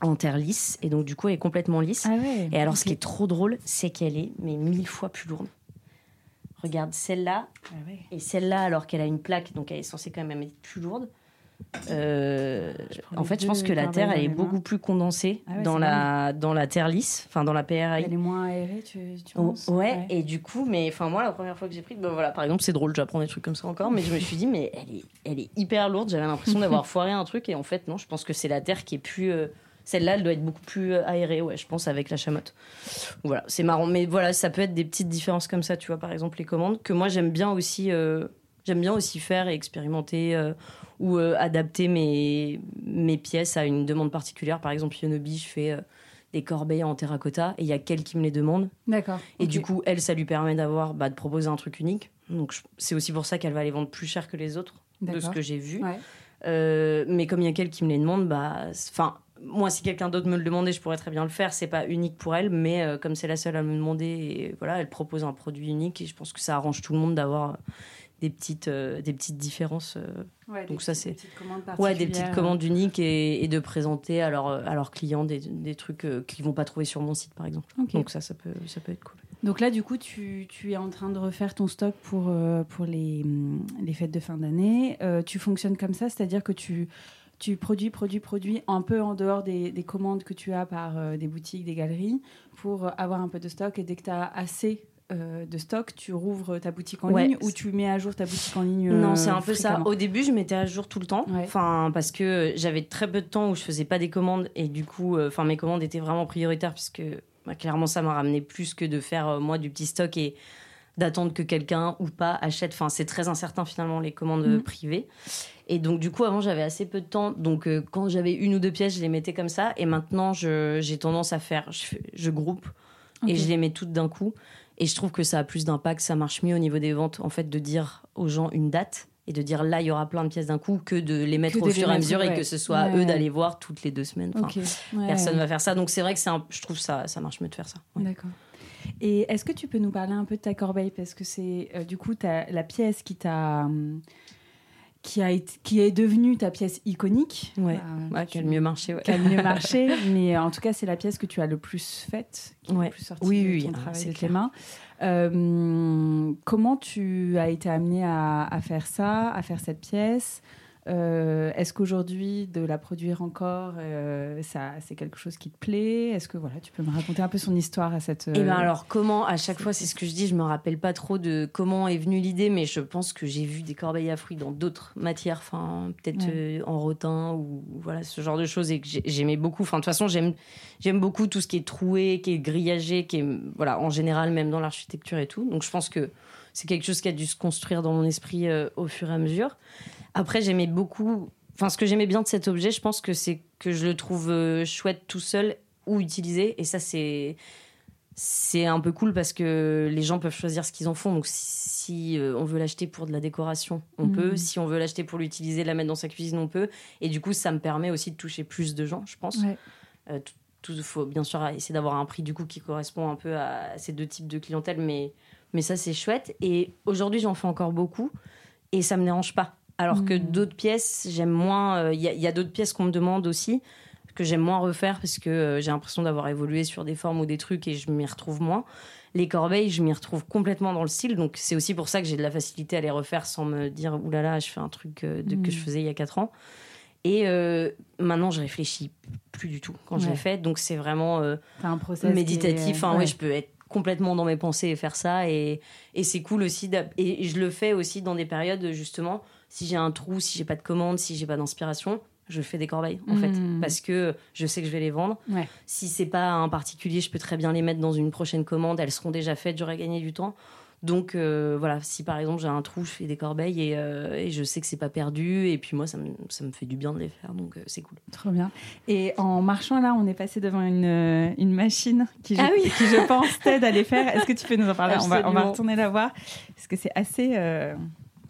S2: en terre lisse, et donc du coup, elle est complètement lisse.
S1: Ah ouais.
S2: Et alors, ce qui est trop drôle, c'est qu'elle est mais mille fois plus lourde. Regarde celle-là
S1: Ah ouais.
S2: et celle-là, alors qu'elle a une plaque, donc elle est censée quand même être plus lourde. Euh, en fait, je pense que la terre, elle est beaucoup plus condensée
S1: Ah ouais,
S2: dans, la, dans la terre lisse, enfin dans la PRI.
S1: Elle est moins aérée, tu, tu
S2: Oh,
S1: penses
S2: ouais, et du coup, mais enfin moi la première fois que j'ai pris, ben voilà, par exemple c'est drôle, j'apprends des trucs comme ça encore, mais je me suis dit mais elle est, elle est hyper lourde, j'avais l'impression d'avoir foiré un truc et en fait non, je pense que c'est la terre qui est plus, euh, celle-là elle doit être beaucoup plus euh, aérée, ouais, je pense avec la chamotte. Voilà, c'est marrant, mais voilà, ça peut être des petites différences comme ça, tu vois, par exemple les commandes que moi j'aime bien aussi, euh, j'aime bien aussi faire et expérimenter euh, ou euh, adapter mes mes pièces à une demande particulière, par exemple Yonobi, je fais euh, des corbeilles en terracotta et il y a qu'elle qui me les demande.
S1: D'accord.
S2: Et du coup, elle, ça lui permet d'avoir, bah, de proposer un truc unique. Donc, c'est aussi pour ça qu'elle va les vendre plus cher que les autres, de ce que j'ai vu.
S1: Ouais.
S2: Mais comme il y a qu'elle qui me les demande, bah, enfin, moi, si quelqu'un d'autre me le demandait, je pourrais très bien le faire. C'est pas unique pour elle, mais euh, comme c'est la seule à me demander, et voilà, elle propose un produit unique et je pense que ça arrange tout le monde d'avoir des petites, euh, des petites différences. euh,
S1: Ouais,
S2: Donc
S1: des
S2: ça, c'est- ouais, des petites commandes uniques et, et de présenter à, leur- à leurs clients des, des trucs euh, qu'ils vont pas trouver sur mon site, par exemple. Donc ça, ça peut, ça peut être cool.
S1: Donc là, du coup, tu, tu es en train de refaire ton stock pour, euh, pour les, les fêtes de fin d'année. Euh, tu fonctionnes comme ça, c'est-à-dire que tu, tu produis, produis, produis un peu en dehors des, des commandes que tu as par euh, des boutiques, des galeries, pour avoir un peu de stock. Et dès que tu as assez euh, de stock, tu rouvres ta boutique en
S2: Ouais.
S1: ligne ou tu mets à jour ta boutique en ligne
S2: Non,
S1: euh,
S2: c'est un peu ça. Au début, je mettais à jour tout le temps.
S1: Ouais.
S2: Enfin, parce que j'avais très peu de temps où je faisais pas des commandes et du coup, euh, enfin, mes commandes étaient vraiment prioritaires puisque bah, clairement, ça m'a ramené plus que de faire moi du petit stock et d'attendre que quelqu'un ou pas achète. Enfin, c'est très incertain finalement les commandes
S1: Mhm.
S2: privées. Et donc, du coup, avant, j'avais assez peu de temps. Donc, euh, quand j'avais une ou deux pièces, je les mettais comme ça. Et maintenant, j'ai tendance à faire, je, groupe et je les mets toutes d'un coup. Et je trouve que ça a plus d'impact, ça marche mieux au niveau des ventes, en fait, de dire aux gens une date et de dire là, il y aura plein de pièces d'un coup que de les mettre
S1: Que
S2: au fur et à mesure et que ce soit à
S1: Ouais.
S2: eux d'aller voir toutes les deux semaines. Enfin,
S1: Ok. Ouais.
S2: Personne va faire ça. Donc c'est vrai que c'est un- je trouve ça, ça marche mieux de faire ça.
S1: D'accord. Et est-ce que tu peux nous parler un peu de ta corbeille? Parce que c'est euh, du coup t'as la pièce qui t'a. hum, Qui, a été, qui est devenue ta pièce iconique.
S2: Ouais.
S1: Euh,
S2: Ouais,
S1: tu-
S2: qui a le mieux marché. Ouais.
S1: qui a le mieux marché, mais euh, en tout cas, c'est la pièce que tu as le plus faite, qui est
S2: Ouais.
S1: le plus sortie
S2: Oui,
S1: de
S2: oui,
S1: ton
S2: oui. Ah,
S1: travail
S2: c'est
S1: de tes
S2: clair.
S1: mains. Euh, comment tu as été amené à, à faire ça, à faire cette pièce? Euh, est-ce qu'aujourd'hui, de la produire encore, euh, ça, c'est quelque chose qui te plaît? Est-ce que voilà, tu peux me raconter un peu son histoire à cette.
S2: Eh ben alors comment À chaque fois, c'est ce que je dis. Je me rappelle pas trop de comment est venue l'idée, mais je pense que j'ai vu des corbeilles à fruits dans d'autres matières, enfin peut-être en rotin ou voilà ce genre de choses et que j'aimais beaucoup. Enfin de toute façon, j'aime j'aime beaucoup tout ce qui est troué, qui est grillagé, qui est voilà en général même dans l'architecture et tout. Donc je pense que c'est quelque chose qui a dû se construire dans mon esprit au fur et à mesure. Après, j'aimais beaucoup. Enfin, ce que j'aimais bien de cet objet, je pense que c'est que je le trouve euh, chouette tout seul ou utilisé. Et ça, c'est c'est un peu cool parce que les gens peuvent choisir ce qu'ils en font. Donc, si euh, on veut l'acheter pour de la décoration, on peut. Mhm. Si on veut l'acheter pour l'utiliser, la mettre dans sa cuisine, on peut. Et du coup, ça me permet aussi de toucher plus de gens, je pense. Euh, tout, faut bien sûr essayer d'avoir un prix du coup qui correspond un peu à ces deux types de clientèle, mais mais ça c'est chouette. Et aujourd'hui, j'en fais encore beaucoup et ça me dérange pas. Alors que hmm. d'autres pièces, j'aime moins. Il euh, y a, d'autres pièces qu'on me demande aussi que j'aime moins refaire parce que euh, j'ai l'impression d'avoir évolué sur des formes ou des trucs et je m'y retrouve moins. Les corbeilles, je m'y retrouve complètement dans le style, donc c'est aussi pour ça que j'ai de la facilité à les refaire sans me dire oulala, là là, je fais un truc euh, de, que je hmm. faisais il y a 4 ans. Et maintenant, je réfléchis plus du tout quand je l'ai fait, donc c'est vraiment un méditatif. Enfin, ouais. je peux être complètement dans mes pensées et faire ça, et, et c'est cool aussi. Et je le fais aussi dans des périodes justement si j'ai un trou, si j'ai pas de commande, si j'ai pas d'inspiration, je fais des corbeilles en fait hmm. parce que je sais que je vais les vendre. Si c'est pas un particulier, je peux très bien les mettre dans une prochaine commande, elles seront déjà faites, j'aurai gagné du temps. Donc euh, voilà, si par exemple j'ai un trou, je fais des corbeilles et, euh, je sais que c'est pas perdu et puis moi ça me, ça me, fait du bien de les faire donc euh, c'est cool.
S1: Trop bien. Et en marchant là, on est passé devant une, une machine qui je, ah oui. qui je pense t'aide à les faire. Est-ce que tu peux nous en parler? On va, on va, retourner la voir parce que c'est assez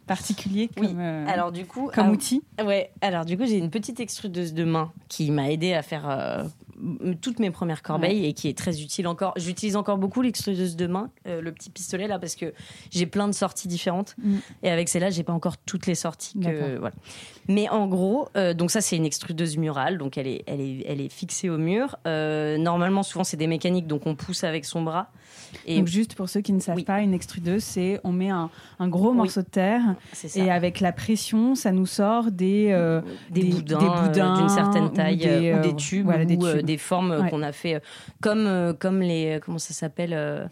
S1: particulier comme, euh, alors, du coup, comme outil
S2: Ouais, alors du coup, j'ai une petite extrudeuse de main qui m'a aidé à faire euh, toutes mes premières corbeilles et qui est très utile encore. J'utilise encore beaucoup l'extrudeuse de main, euh, le petit pistolet là, parce que j'ai plein de sorties différentes. Mm. Et avec celle-là, j'ai pas encore toutes les sorties. Que, voilà. Mais en gros, donc ça, c'est une extrudeuse murale, donc elle est, elle est, elle est fixée au mur. normalement, souvent, c'est des mécaniques, donc on pousse avec son bras.
S1: Et Donc juste pour ceux qui ne savent pas, une extrudeuse, c'est on met un, un gros morceau de terre et avec la pression, ça nous sort des
S2: euh, des, boudins, euh, d'une certaine taille ou des, euh, tubes ou des, formes qu'on a fait comme comme les comment ça s'appelle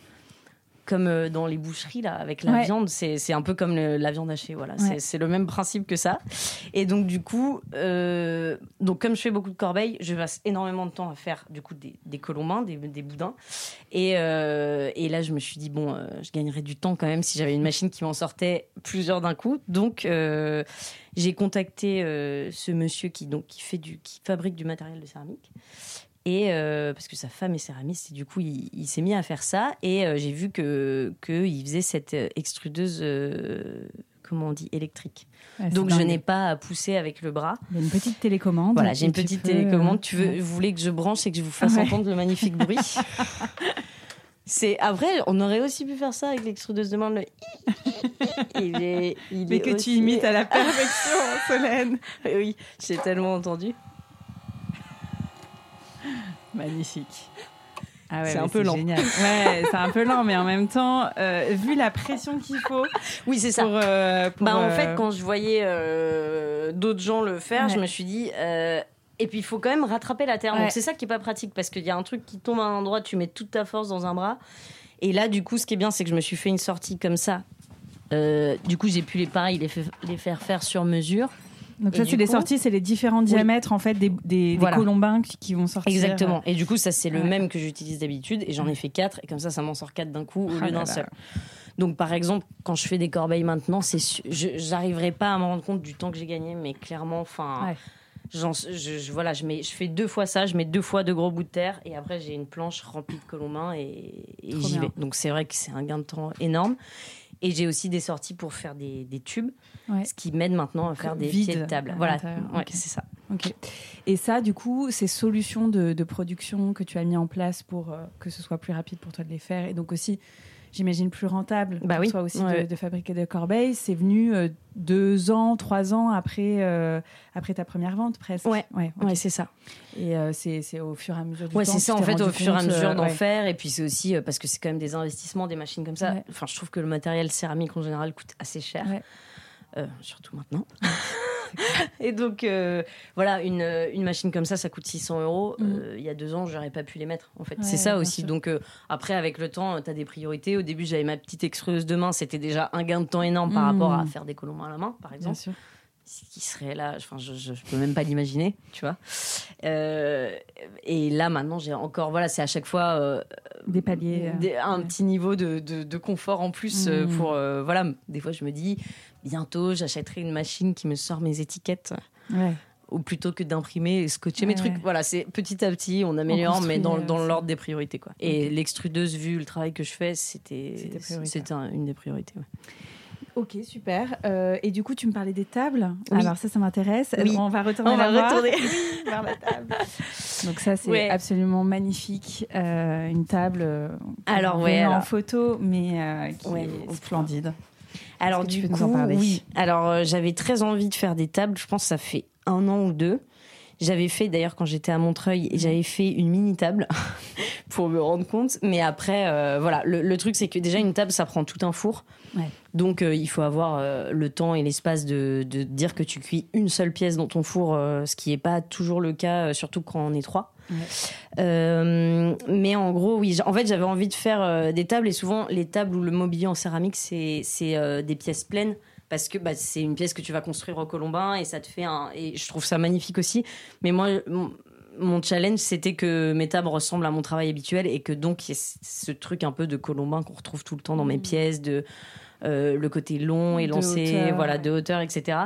S2: comme euh, dans les boucheries là avec la viande c'est un peu comme la viande hachée voilà. C'est le même principe que ça. Et donc du coup euh, donc comme je fais beaucoup de corbeilles je passe énormément de temps à faire du coup des, des colombins des, des boudins. Et, euh, et, là je me suis dit bon je gagnerais du temps quand même si j'avais une machine qui m'en sortait plusieurs d'un coup. Donc j'ai contacté ce monsieur qui donc qui fait du qui fabrique du matériel de céramique et euh, parce que sa femme est céramiste, et du coup, il, s'est mis à faire ça. Et euh, j'ai vu que qu'il faisait cette euh, extrudeuse, comment on dit, électrique. Donc je n'ai pas à pousser avec le bras.
S1: Il y a une petite télécommande.
S2: Voilà, j'ai une petite télécommande. Tu veux, vous voulez que je branche et que je vous fasse entendre le magnifique bruit C'est après, on aurait aussi pu faire ça avec l'extrudeuse de main. Le...
S1: il est, Mais que tu imites à la perfection, Solène.
S2: oui, j'ai tellement entendu.
S1: Magnifique.
S2: Ah ouais, c'est un peu lent.
S1: Génial. Ouais, c'est un peu lent, mais en même temps, euh, vu la pression qu'il faut.
S2: Oui, c'est ça. Euh, bah, en fait, euh, quand je voyais d'autres gens le faire, je me suis dit. et puis, il faut quand même rattraper la terre. Donc, c'est ça qui est pas pratique parce qu'il y a un truc qui tombe à un endroit, tu mets toute ta force dans un bras. Et là, du coup, ce qui est bien, c'est que je me suis fait une sortie comme ça. du coup, j'ai pu les pareil les, les faire faire sur mesure.
S1: Donc ça, c'est les sorties, c'est les différents diamètres en fait des, des, colombins qui, vont sortir.
S2: Exactement. Et du coup, ça c'est le même que j'utilise d'habitude et j'en ai fait quatre et comme ça, ça m'en sort quatre d'un coup au ah lieu d'un seul. Donc par exemple, quand je fais des corbeilles maintenant, c'est j'arriverai pas à me rendre compte du temps que j'ai gagné, mais clairement, enfin. Je, voilà, je, mets, je fais deux fois ça, je mets deux fois de gros bouts de terre et après j'ai une planche remplie de colombins et, et j'y vais. Donc c'est vrai que c'est un gain de temps énorme. Et j'ai aussi des sorties pour faire des, des tubes, ce qui m'aide maintenant à faire des pieds de table. Voilà, c'est ça.
S1: Et ça, du coup, ces solutions de, de, production que tu as mis en place pour euh, que ce soit plus rapide pour toi de les faire, et donc aussi j'imagine, plus rentable
S2: bah pour
S1: toi aussi de, fabriquer des corbeilles. C'est venu euh, deux ans, trois ans après, euh, après ta première vente, presque.
S2: Ouais, ouais, c'est ça.
S1: Et euh, c'est au fur et à mesure du
S2: ouais, c'est ça, en fait, au fur et à mesure d'en faire. Et puis c'est aussi parce que c'est quand même des investissements, des machines comme ça. Enfin, je trouve que le matériel céramique en général coûte assez cher. Surtout maintenant. et donc, euh, voilà, une, une machine comme ça, ça coûte 600 euros.
S1: Mm.
S2: Euh, il y a deux ans, j'aurais pas pu les mettre, en fait.
S1: Ouais,
S2: c'est ça
S1: bien
S2: aussi.
S1: sûr.
S2: Donc, euh, après, avec le temps, tu as des priorités. Au début, j'avais ma petite extrueuse de main. C'était déjà un gain de temps énorme par
S1: Mm.
S2: rapport à faire des colombins à la main, par
S1: Bien
S2: exemple.
S1: sûr.
S2: Ce qui serait là, enfin, je, je, je peux même pas l'imaginer, tu vois. Euh, et là, maintenant, j'ai encore, voilà, c'est à chaque fois euh,
S1: Des paliers. euh,
S2: des- un
S1: ouais.
S2: petit niveau de, de, de confort en plus euh,
S1: Mm.
S2: pour, euh, voilà, des fois, je me dis, bientôt, j'achèterai une machine qui me sort mes étiquettes
S1: Ouais.
S2: ou plutôt que d'imprimer et scotcher mes trucs. Voilà, c'est petit à petit, on améliore, mais dans,
S1: euh,
S2: dans
S1: ça.
S2: l'ordre des priorités. Quoi. Et l'extrudeuse, vu le travail que je fais, c'était une des priorités.
S1: Ok, super. Euh, et du coup, tu me parlais des tables.
S2: Oui.
S1: Alors ça, ça m'intéresse.
S2: Oui.
S1: On va retourner
S2: On va
S1: la voir.
S2: retourner.
S1: vers la table. Donc ça, c'est
S2: Ouais.
S1: absolument magnifique. Euh, une table euh,
S2: Alors, ouais,
S1: en photo, mais euh, qui
S2: Ouais,
S1: est splendide.
S2: Alors du coup, oui. Alors euh, j'avais très envie de faire des tables. Je pense que ça fait un an ou deux. J'avais fait d'ailleurs quand j'étais à Montreuil, et j'avais fait une mini table pour me rendre compte. Mais après, euh, voilà, le, le truc c'est que déjà une table ça prend tout un four.
S1: Ouais.
S2: Donc euh, il faut avoir euh, le temps et l'espace de, de dire que tu cuis une seule pièce dans ton four, ce qui n'est pas toujours le cas, surtout quand on est trois.
S1: Ouais.
S2: Euh, mais en gros, oui. En fait, j'avais envie de faire euh, des tables et souvent les tables ou le mobilier en céramique, c'est euh, des pièces pleines parce que bah, c'est une pièce que tu vas construire au colombin et ça te fait un. Et je trouve ça magnifique aussi. Mais moi, mon, challenge, c'était que mes tables ressemblent à mon travail habituel et que donc il y ait ce- truc un peu de colombin qu'on retrouve tout le temps dans mes
S1: Mm.
S2: pièces de. euh, le côté long,
S1: hauteur,
S2: voilà,
S1: ouais.
S2: de hauteur, etc.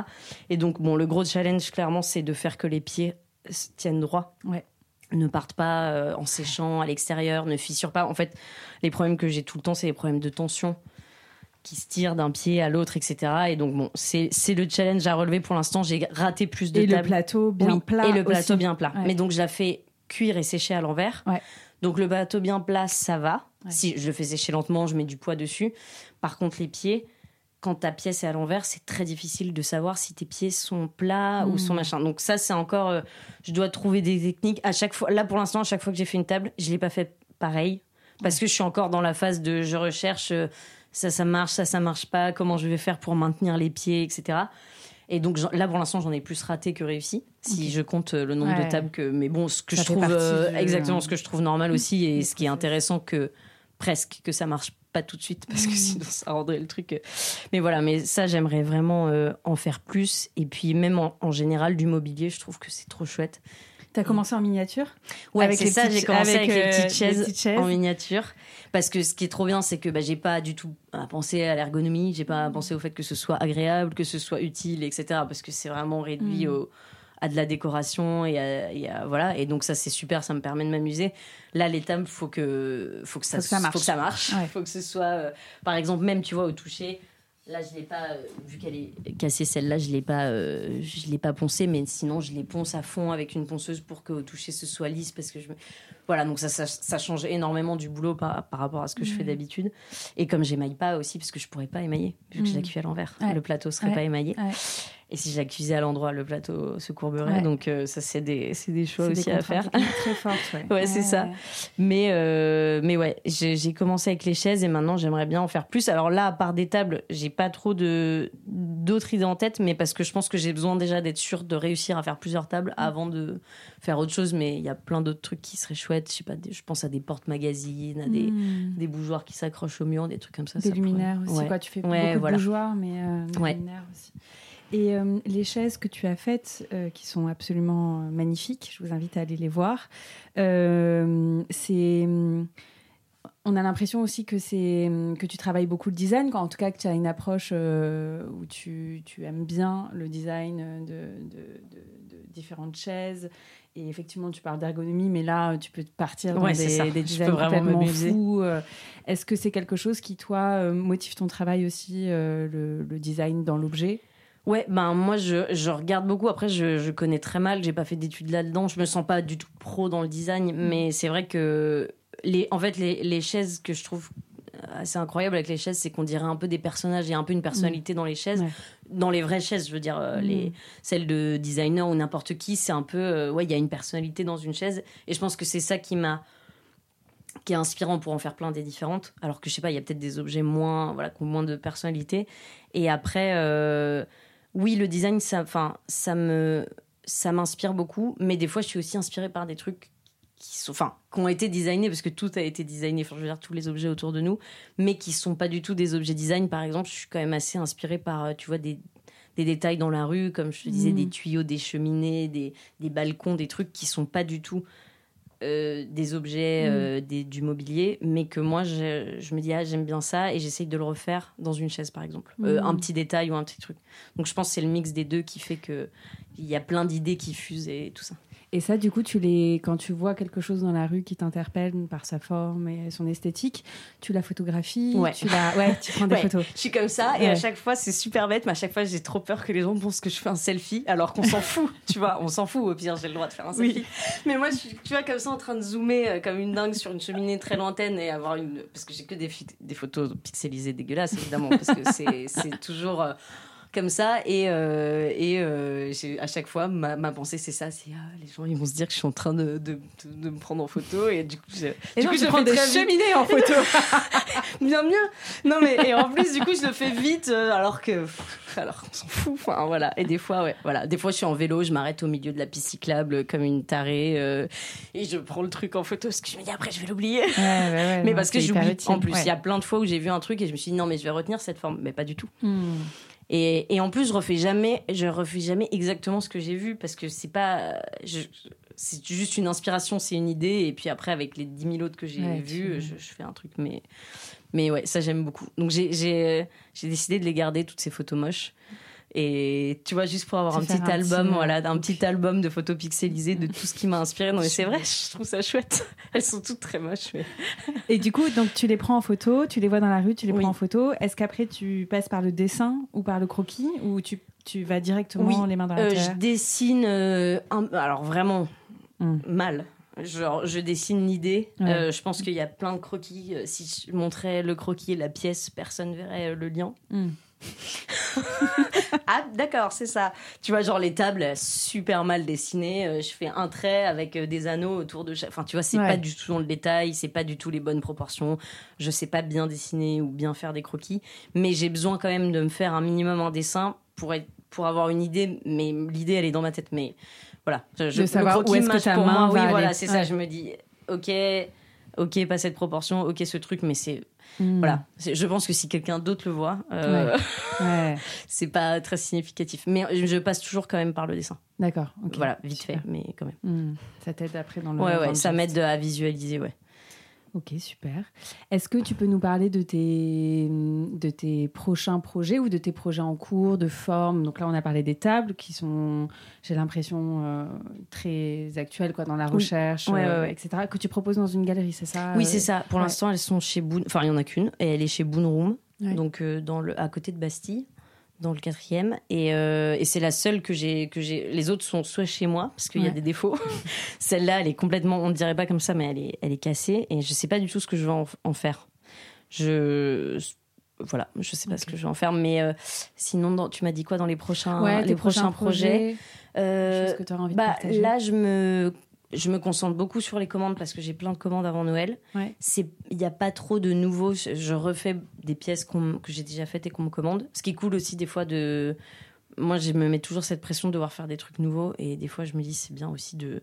S2: Et donc, bon, le gros challenge, clairement, c'est de faire que les pieds tiennent droit
S1: Ouais.
S2: Ne partent pas euh, en séchant à l'extérieur, ne fissurent pas. En fait, les problèmes que j'ai tout le temps, c'est les problèmes de tension qui se tirent d'un pied à l'autre, etc. Et donc, bon, c'est le challenge à relever pour l'instant. J'ai raté plus de
S1: Et le plateau bien
S2: Oui,
S1: plat.
S2: Et le plateau
S1: aussi.
S2: bien plat.
S1: Ouais.
S2: Mais donc, je la fais cuire et sécher à l'envers.
S1: Ouais.
S2: Donc, le plateau bien plat, ça va.
S1: Ouais.
S2: Si je le fais sécher lentement, je mets du poids dessus. Par contre, les pieds, quand ta pièce est à l'envers, c'est très difficile de savoir si tes pieds sont plats ou
S1: Mm.
S2: sont machin. Donc ça, c'est encore, euh, je dois trouver des techniques. À chaque fois, là pour l'instant, à chaque fois que j'ai fait une table, je l'ai pas fait pareil parce que je suis encore dans la phase de je recherche euh, ça, ça marche, ça, ça marche pas. Comment je vais faire pour maintenir les pieds, etc. Et donc là pour l'instant, j'en ai plus raté que réussi. Si je compte euh, le nombre
S1: Ouais.
S2: de tables que, mais bon, ce que
S1: Ça
S2: je trouve euh,
S1: du-
S2: exactement ce que je trouve normal aussi et
S1: du
S2: ce qui est intéressant que presque que ça marche pas tout de suite parce que
S1: Mm.
S2: sinon ça rendrait le truc. euh. Mais voilà, mais ça j'aimerais vraiment euh, en faire plus et puis même en, en général du mobilier, je trouve que c'est trop chouette.
S1: T'as commencé en miniature?
S2: Ouais,
S1: Avec
S2: c'est ça, j'ai commencé avec,
S1: avec,
S2: les,
S1: euh,
S2: petites
S1: les
S2: chaises
S1: petites chaises.
S2: en miniature parce que ce qui est trop bien c'est que bah, j'ai pas du tout à penser à l'ergonomie, j'ai pas à penser au fait que ce soit agréable, que ce soit utile, etc. parce que c'est vraiment réduit
S1: Mm.
S2: au à de la décoration et à, et à- voilà et donc ça c'est super ça me permet de m'amuser là les tables faut que faut que ça
S1: Faut que ça marche.
S2: faut que ça marche
S1: Ouais.
S2: faut que ce soit euh, par exemple même tu vois au toucher là je l'ai pas euh, vu qu'elle est cassée celle-là je l'ai pas euh, je l'ai pas poncée mais sinon je les ponce à fond avec une ponceuse pour qu'au toucher ce soit lisse parce que je me... voilà donc ça, ça ça change énormément du boulot par, par rapport à ce que je fais
S1: Ouais.
S2: d'habitude et comme j'émaille pas aussi parce que je pourrais pas émailler vu que je la
S1: Mm.
S2: cuis à l'envers
S1: Ouais.
S2: le plateau serait
S1: Ouais.
S2: pas émaillé
S1: Ouais.
S2: et si je la cuisais à l'endroit le plateau se courberait donc euh, ça c'est des c'est des choix
S1: des
S2: aussi à faire
S1: très fortes. Ouais,
S2: c'est ça. mais, euh, mais ouais, j'ai commencé avec les chaises et maintenant j'aimerais bien en faire plus. Alors là, à part des tables, j'ai pas trop de d'autres idées en tête, mais parce que je pense que j'ai besoin déjà d'être sûre de réussir à faire plusieurs tables
S1: Mm.
S2: avant de faire autre chose. Mais il y a plein d'autres trucs qui seraient chouettes. Je sais pas, des- je pense à des portes-magazines, à des,
S1: Hmm.
S2: des bougeoirs qui s'accrochent au mur, des trucs comme ça.
S1: Des
S2: ça pourrait-
S1: luminaires aussi,
S2: Ouais.
S1: quoi. Tu fais
S2: Ouais,
S1: beaucoup
S2: voilà.
S1: de bougeoirs, mais euh, des
S2: Ouais.
S1: luminaires aussi. Et euh, les chaises que tu as faites, euh, qui sont absolument magnifiques, je vous invite à aller les voir. C'est, hum, on a l'impression aussi que c'est que tu travailles beaucoup le design, quoi. en tout cas que tu as une approche euh, où tu, tu aimes bien le design de, de- de- de différentes chaises. Et effectivement, tu parles d'ergonomie, mais là, tu peux partir dans
S2: Ouais,
S1: des, des designs complètement fous. euh, est-ce que c'est quelque chose qui, toi, euh, motive ton travail aussi, euh, le, le design dans l'objet?
S2: Ouais, ben moi je, je regarde beaucoup. Après, je, je connais très mal. J'ai pas fait d'études là-dedans. Je me sens pas du tout pro dans le design, mais c'est vrai que les, en fait, les, les chaises que je trouve assez incroyable avec les chaises, c'est qu'on dirait un peu des personnages. Il y a un peu une personnalité dans les chaises,
S1: Ouais.
S2: dans les vraies chaises. Je veux dire, euh,
S1: Mm.
S2: les celles de designer ou n'importe qui, c'est un peu euh, ouais, il y a une personnalité dans une chaise. Et je pense que c'est ça qui m'a qui est inspirant pour en faire plein des différentes. Alors que je sais pas, il y a peut-être des objets moins, voilà, qui ont moins de personnalité. Et après, euh, oui, le design, ça, enfin, ça me, ça m'inspire beaucoup, mais des fois, je suis aussi inspirée par des trucs qui sont, enfin, qui ont été designés parce que tout a été designé. Enfin, je veux dire tous les objets autour de nous, mais qui sont pas du tout des objets design. Par exemple, je suis quand même assez inspirée par, euh, tu vois, des, des détails dans la rue, comme je te disais,
S1: Mm.
S2: des tuyaux, des cheminées, des, des balcons, des trucs qui sont pas du tout euh, des objets,
S1: Mm.
S2: euh, des, du mobilier, mais que moi, je, je me dis, ah, j'aime bien ça, et j'essaye de le refaire dans une chaise, par exemple. Euh,
S1: Mm.
S2: un petit détail ou un petit truc. Donc je pense que c'est le mix des deux qui fait que il y a plein d'idées qui fusent et tout ça.
S1: Et ça, du coup, tu les, quand tu vois quelque chose dans la rue qui t'interpelle par sa forme et son esthétique, tu la photographies,
S2: Ouais.
S1: tu la, ouais, tu prends des
S2: Ouais.
S1: photos.
S2: Je suis comme ça, et à chaque fois, c'est super bête, mais à chaque fois, j'ai trop peur que les gens pensent que je fais un selfie, alors qu'on s'en fout, tu vois, on s'en fout, au pire, j'ai le droit de faire un
S1: Oui.
S2: selfie. Mais moi, je suis, tu vois, comme ça, en train de zoomer euh, comme une dingue sur une cheminée très lointaine et avoir une. Parce que j'ai que des, photos pixelisées dégueulasses, évidemment, parce que c'est c'est toujours. euh, comme ça et, euh, et euh, à chaque fois ma, ma pensée c'est ça c'est ah, les gens ils vont se dire que je suis en train de, de, de- de me prendre en photo et du coup je,
S1: Et
S2: du
S1: non,
S2: coup je
S1: prends des cheminées en photo.
S2: bien mieux non mais et en plus du coup je le fais vite euh, alors que alors qu'on s'en fout enfin voilà. Et des fois ouais voilà. Des fois je suis en vélo je m'arrête au milieu de la piste cyclable comme une tarée et je prends le truc en photo parce que je me dis après je vais l'oublier.
S1: Ouais, ouais, ouais,
S2: mais
S1: non,
S2: parce que j'oublie. en plus il y a plein de fois où j'ai vu un truc et je me suis dit non mais je vais retenir cette forme. Mais pas du tout.
S1: Hmm.
S2: Et, et en plus, je refais jamais, je refais jamais exactement ce que j'ai vu parce que c'est pas, c'est juste une inspiration, c'est une idée. Et puis après, avec les 10 000 autres que j'ai
S1: Ouais,
S2: vus, je, je fais un truc. Mais, mais ouais, ça j'aime beaucoup. Donc j'ai décidé de les garder toutes ces photos moches. Et tu vois, juste pour avoir un petit album,
S1: euh,
S2: voilà, un petit album de photos pixelisées de tout ce qui m'a inspiré. Non mais c'est vrai, je trouve ça chouette. Elles sont toutes très moches. Mais...
S1: Et du coup, donc tu les prends en photo, tu les vois dans la rue, tu les
S2: Oui.
S1: prends en photo. Est-ce qu'après tu passes par le dessin ou par le croquis ou tu, tu vas directement
S2: Oui.
S1: les mains dans
S2: Euh,
S1: la
S2: je
S1: terre?
S2: dessine, euh, un- alors vraiment
S1: Hmm.
S2: mal. Genre, je dessine l'idée.
S1: Ouais.
S2: Euh, je pense qu'il y a plein de croquis. Euh, Si je montrais le croquis et la pièce, personne verrait euh, le lien.
S1: Hmm.
S2: Ah, d'accord, c'est ça. Tu vois, genre les tables super mal dessinées. Euh, je fais un trait avec euh, des anneaux autour de chaque. Enfin, tu vois, c'est
S1: Ouais.
S2: pas du tout dans le détail, c'est pas du tout les bonnes proportions. Je sais pas bien dessiner ou bien faire des croquis, mais j'ai besoin quand même de me faire un minimum un dessin pour être pour avoir une idée. Mais l'idée, elle est dans ma tête. Mais voilà, je, je-
S1: savoir où est-ce que ta
S2: pour
S1: main
S2: moi. Oui, voilà, c'est
S1: Ouais.
S2: ça. Je me dis, ok. Ok, pas cette proportion, ok ce truc, mais c'est
S1: Hmm.
S2: voilà. Je pense que si quelqu'un d'autre le voit, euh,
S1: Ouais.
S2: c'est pas très significatif. Mais je passe toujours quand même par le dessin.
S1: D'accord.
S2: Voilà, vite
S1: Super.
S2: fait, mais quand même.
S1: Hmm. Ça t'aide après dans le.
S2: Ouais, ouais, ça m'aide à visualiser, ouais.
S1: Ok, super. Est-ce que tu peux nous parler de tes, de tes prochains projets ou de tes projets en cours, de forme? Donc là, on a parlé des tables qui sont, j'ai l'impression, euh, très actuelles quoi, dans la
S2: Oui.
S1: recherche,
S2: Ouais,
S1: euh,
S2: ouais, ouais.
S1: etc. Que tu proposes dans une galerie, c'est ça
S2: Oui,
S1: euh,
S2: c'est ça. Pour l'instant, elles sont chez Boon. Enfin, il y en a qu'une, et elle est chez Boon Room, donc euh, dans le, à côté de Bastille, dans le quatrième. Et, euh, et c'est la seule que j'ai, que j'ai. Les autres sont soit chez moi, parce qu'il y a des défauts. Celle-là, elle est complètement, on ne dirait pas comme ça, mais elle est, elle est cassée, et je sais pas du tout ce que je vais en, en faire. Je. Voilà, je sais pas ce que je vais en faire, mais euh, sinon, dans- tu m'as dit quoi dans les prochains,
S1: Ouais,
S2: les
S1: tes
S2: prochains, projets, Euh,
S1: que tu auras envie de
S2: bah,
S1: partager.
S2: là, je me, je me concentre beaucoup sur les commandes parce que j'ai plein de commandes avant Noël.
S1: Ouais.
S2: Il n'y a pas trop de nouveaux. Je, refais des pièces que j'ai déjà faites et qu'on me commande. Ce qui est cool aussi des fois de. Moi, je me mets toujours cette pression de devoir faire des trucs nouveaux et des fois, je me dis c'est bien aussi de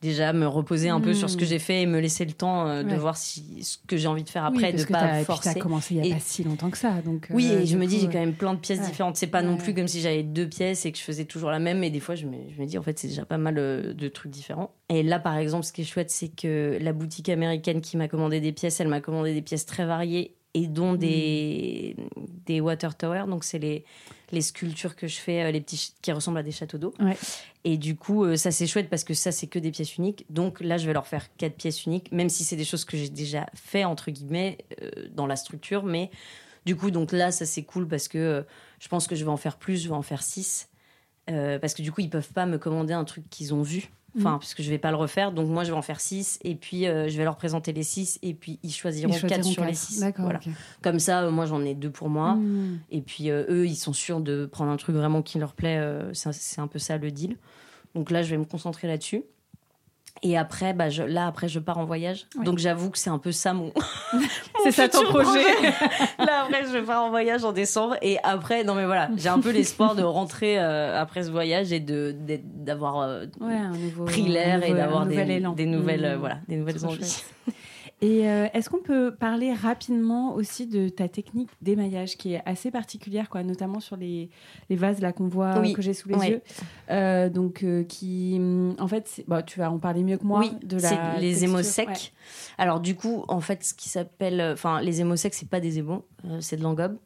S2: déjà me reposer un peu sur ce que j'ai fait et me laisser le temps euh, de voir si ce que j'ai envie de faire
S1: Oui,
S2: après,
S1: parce
S2: de
S1: que
S2: pas forcer.
S1: t'as commencé il n'y a
S2: Et-
S1: pas si longtemps que ça. Donc,
S2: Oui,
S1: euh,
S2: et je me dis, j'ai
S1: euh,
S2: quand même plein de pièces
S1: ouais.
S2: différentes. C'est pas non plus comme si j'avais deux pièces et que je faisais toujours la même. Et des fois, je me, je me dis, en fait, c'est déjà pas mal de trucs différents. Et là, par exemple, ce qui est chouette, c'est que la boutique américaine qui m'a commandé des pièces, elle m'a commandé des pièces très variées et dont des, des water towers. Donc, c'est les, les sculptures que je fais, euh, les petits qui ressemblent à des châteaux d'eau.
S1: Ouais.
S2: Et du coup, euh, ça, c'est chouette parce que ça, c'est que des pièces uniques. Donc là, je vais leur faire quatre pièces uniques, même si c'est des choses que j'ai déjà fait, entre guillemets, euh, dans la structure. Mais du coup, donc là, ça, c'est cool parce que euh, je pense que je vais en faire plus, je vais en faire six. Euh, parce que du coup, ils peuvent pas me commander un truc qu'ils ont vu. Enfin,
S1: Mhm.
S2: parce que je vais pas le refaire. Donc moi, je vais en faire six. Et puis, euh, je vais leur présenter les six. Et puis, ils choisiront,
S1: Ils
S2: quatre
S1: choisiront
S2: sur les
S1: quatre.
S2: six.
S1: D'accord.
S2: Voilà.
S1: ok.
S2: Comme ça, euh, moi, j'en ai deux pour moi.
S1: Hmm.
S2: Et puis euh, eux, ils sont sûrs de prendre un truc vraiment qui leur plaît. c'est un- c'est un peu ça le deal. Donc là, je vais me concentrer là-dessus. Et après, bah, je, là, après, je pars en voyage. Donc, j'avoue que c'est un peu ça mon.
S1: c'est ça ton projet.
S2: là, après, je pars en voyage en décembre. Et après, non, mais voilà, j'ai un peu l'espoir de rentrer euh, après ce voyage et de, d'avoir euh, pris l'air et d'avoir des, des, nouvelles, mmh. voilà, des nouvelles envies.
S1: Et euh, est-ce qu'on peut parler rapidement aussi de ta technique d'émaillage qui est assez particulière, quoi, notamment sur les, les vases là qu'on voit, que j'ai sous les yeux. Euh, donc, euh, qui, en fait, bah, tu vas en parler mieux que moi.
S2: Oui, de la les émaux secs. Alors, du coup, en fait, ce qui s'appelle. Enfin, les émaux secs, c'est pas des émaux, c'est de l'engobe.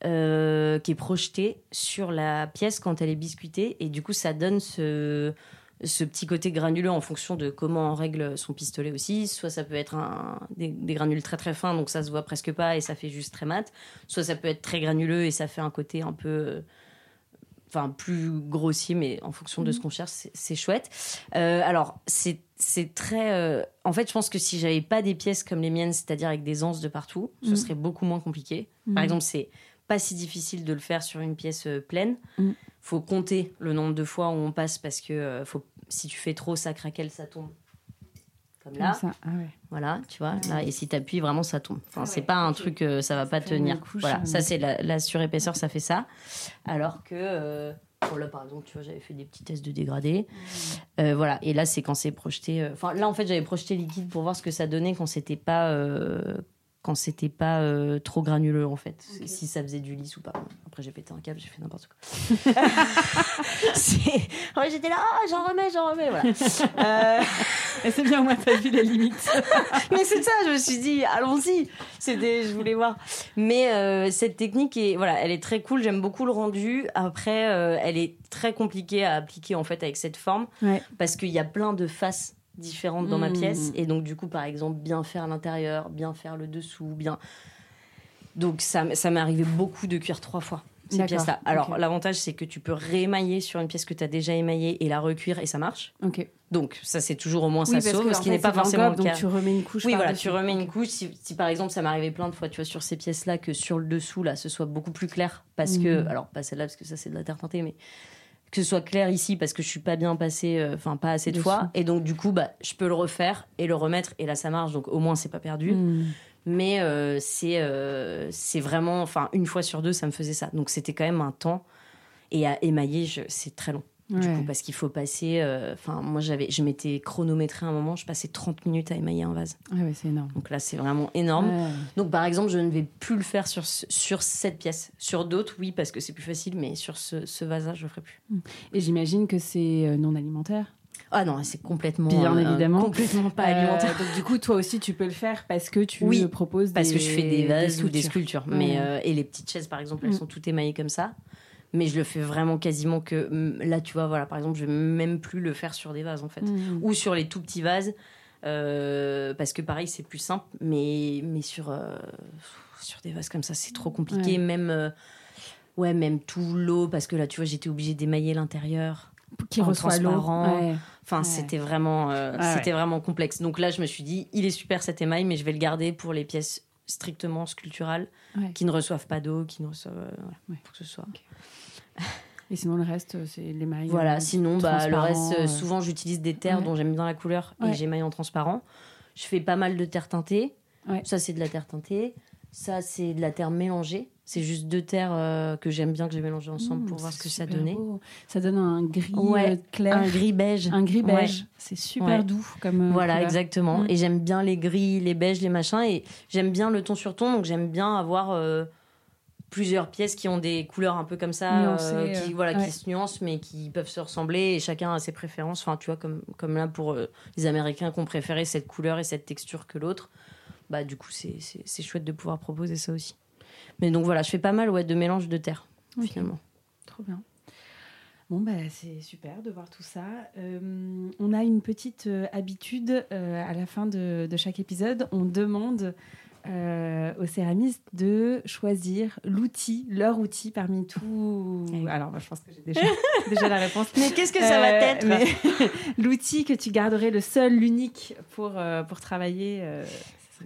S2: qui est projeté sur la pièce quand elle est biscuitée et du coup ça donne ce, ce petit côté granuleux en fonction de comment on règle son pistolet aussi. Soit ça peut être un, des, granules très très fins, donc ça se voit presque pas et ça fait juste très mat. Soit ça peut être très granuleux et ça fait un côté un peu. Enfin, plus grossier, mais en fonction de ce mhm. qu'on cherche, c'est chouette. Euh, alors, c'est très. Euh, en fait, je pense que si j'avais pas des pièces comme les miennes, c'est-à-dire avec des anses de partout, ce mhm. serait beaucoup moins compliqué. Par mhm. exemple, c'est pas si difficile de le faire sur une pièce pleine. Faut compter le nombre de fois où on passe parce que faut si tu fais trop, ça craquelle, ça tombe. Comme là. Ah voilà, tu vois. Là, et si tu appuies, vraiment, ça tombe. Enfin, ah c'est pas un truc, euh, ça va pas tenir. voilà, ça, c'est la, surépaisseur, ça fait ça. Alors que. Euh, là, par exemple, tu vois, j'avais fait des petits tests de dégradé. Mmh. Euh, voilà. Et là, c'est quand c'est projeté. Enfin, là, en fait, j'avais projeté liquide pour voir ce que ça donnait quand c'était pas quand c'était pas euh, trop granuleux en fait, si ça faisait du lisse ou pas. Après j'ai pété un câble, j'ai fait n'importe quoi. ouais, j'étais là, oh, j'en remets, j'en remets, voilà.
S1: euh... c'est bien, moi t'as vu les limites.
S2: Mais c'est ça, je me suis dit, allons-y. C'était, je voulais voir. Mais euh, cette technique est, voilà, elle est très cool. J'aime beaucoup le rendu. Après, elle est très compliquée à appliquer en fait avec cette forme parce qu'il y a plein de faces différentes dans ma mmh. pièce. Et donc, du coup, par exemple, bien faire l'intérieur, bien faire le dessous, bien. Donc, ça, ça m'est arrivé beaucoup de cuire trois fois ces pièces-là. Alors, l'avantage, c'est que tu peux réémailler sur une pièce que tu as déjà émaillée et la recuire et ça marche.
S1: Ok.
S2: Donc, ça, c'est toujours au moins ça sauve, ce qui n'est pas forcément le cas.
S1: Donc, tu remets une couche.
S2: Oui, voilà, tu remets une couche. Si, par exemple, ça m'est arrivé plein de fois, tu vois, sur ces pièces-là, que sur le dessous, là, ce soit beaucoup plus clair. Parce que, mmh. alors, pas celle-là, parce que ça, c'est de la terre teintée, mais que ce soit clair ici parce que je suis pas bien passé, euh, enfin pas assez de fois, et donc du coup bah je peux le refaire et le remettre et là ça marche donc au moins c'est pas perdu. Hmm. Mais euh, c'est euh, c'est vraiment, enfin une fois sur deux ça me faisait ça, donc c'était quand même un temps et à émailler c'est très long. Du coup, parce qu'il faut passer. Euh, enfin, moi, j'avais, je m'étais chronométré à un moment, je passais 30 minutes à émailler un vase.
S1: Ah ouais, c'est énorme.
S2: Donc là, c'est vraiment énorme. Donc, par exemple, je ne vais plus le faire sur, sur cette pièce. Sur d'autres, oui, parce que c'est plus facile, mais sur ce, ce vase-là, je ne le ferai plus. Mmh.
S1: Et j'imagine que c'est euh, non alimentaire
S2: ah non, c'est complètement
S1: bien euh, évidemment
S2: complètement pas alimentaire.
S1: donc du coup, toi aussi, tu peux le faire parce que tu oui, proposes
S2: parce que je fais des vases ou des sculptures. Mais et les petites chaises, par exemple, elles mmh. sont toutes émaillées comme ça mais je le fais vraiment quasiment que mm, là tu vois voilà par exemple je vais même plus le faire sur des vases en fait. Mmh. ou sur les tout petits vases euh, parce que pareil c'est plus simple mais mais sur euh, sur des vases comme ça c'est trop compliqué. Même euh, ouais même tout l'eau parce que là tu vois j'étais obligée d'émailler l'intérieur
S1: qui reçoit l'eau.
S2: enfin c'était vraiment c'était vraiment complexe. Donc là je me suis dit il est super cet émail mais je vais le garder pour les pièces strictement sculpturales qui ne reçoivent pas d'eau qui ne reçoivent pour que ce soit
S1: et sinon, le reste, c'est les mailles.
S2: Voilà, sinon, bah, le reste, euh, souvent, j'utilise des terres dont j'aime bien la couleur et j'émaille en transparent. Je fais pas mal de terre teintée. Ça, c'est de la terre teintée. Ça, c'est de la terre mélangée. C'est juste deux terres euh, que j'aime bien, que j'ai mélangées ensemble mmh, pour voir ce que ça donnait.
S1: Ça donne un gris euh, clair.
S2: Un gris beige.
S1: Un gris beige. C'est super doux comme.
S2: voilà, exactement. Mmh. Et j'aime bien les gris, les beiges, les machins. Et j'aime bien le ton sur ton. Donc j'aime bien avoir plusieurs pièces qui ont des couleurs un peu comme ça, euh, qui, voilà, qui se nuancent, mais qui peuvent se ressembler et chacun a ses préférences. Enfin, tu vois, comme, comme là pour euh, les Américains qui ont préféré cette couleur et cette texture que l'autre, bah du coup, c'est chouette de pouvoir proposer ça aussi. Mais donc voilà, je fais pas mal ouais, de mélange de terre, finalement.
S1: Trop bien. Bon, bah, c'est super de voir tout ça. Euh, on a une petite habitude à la fin de, de, chaque épisode. On demande euh, aux céramistes de choisir l'outil, leur outil parmi tout. Alors, je pense que j'ai déjà, déjà, la réponse.
S2: Mais qu'est-ce que ça va euh, être
S1: L'outil que tu garderais le seul, l'unique pour, euh, pour travailler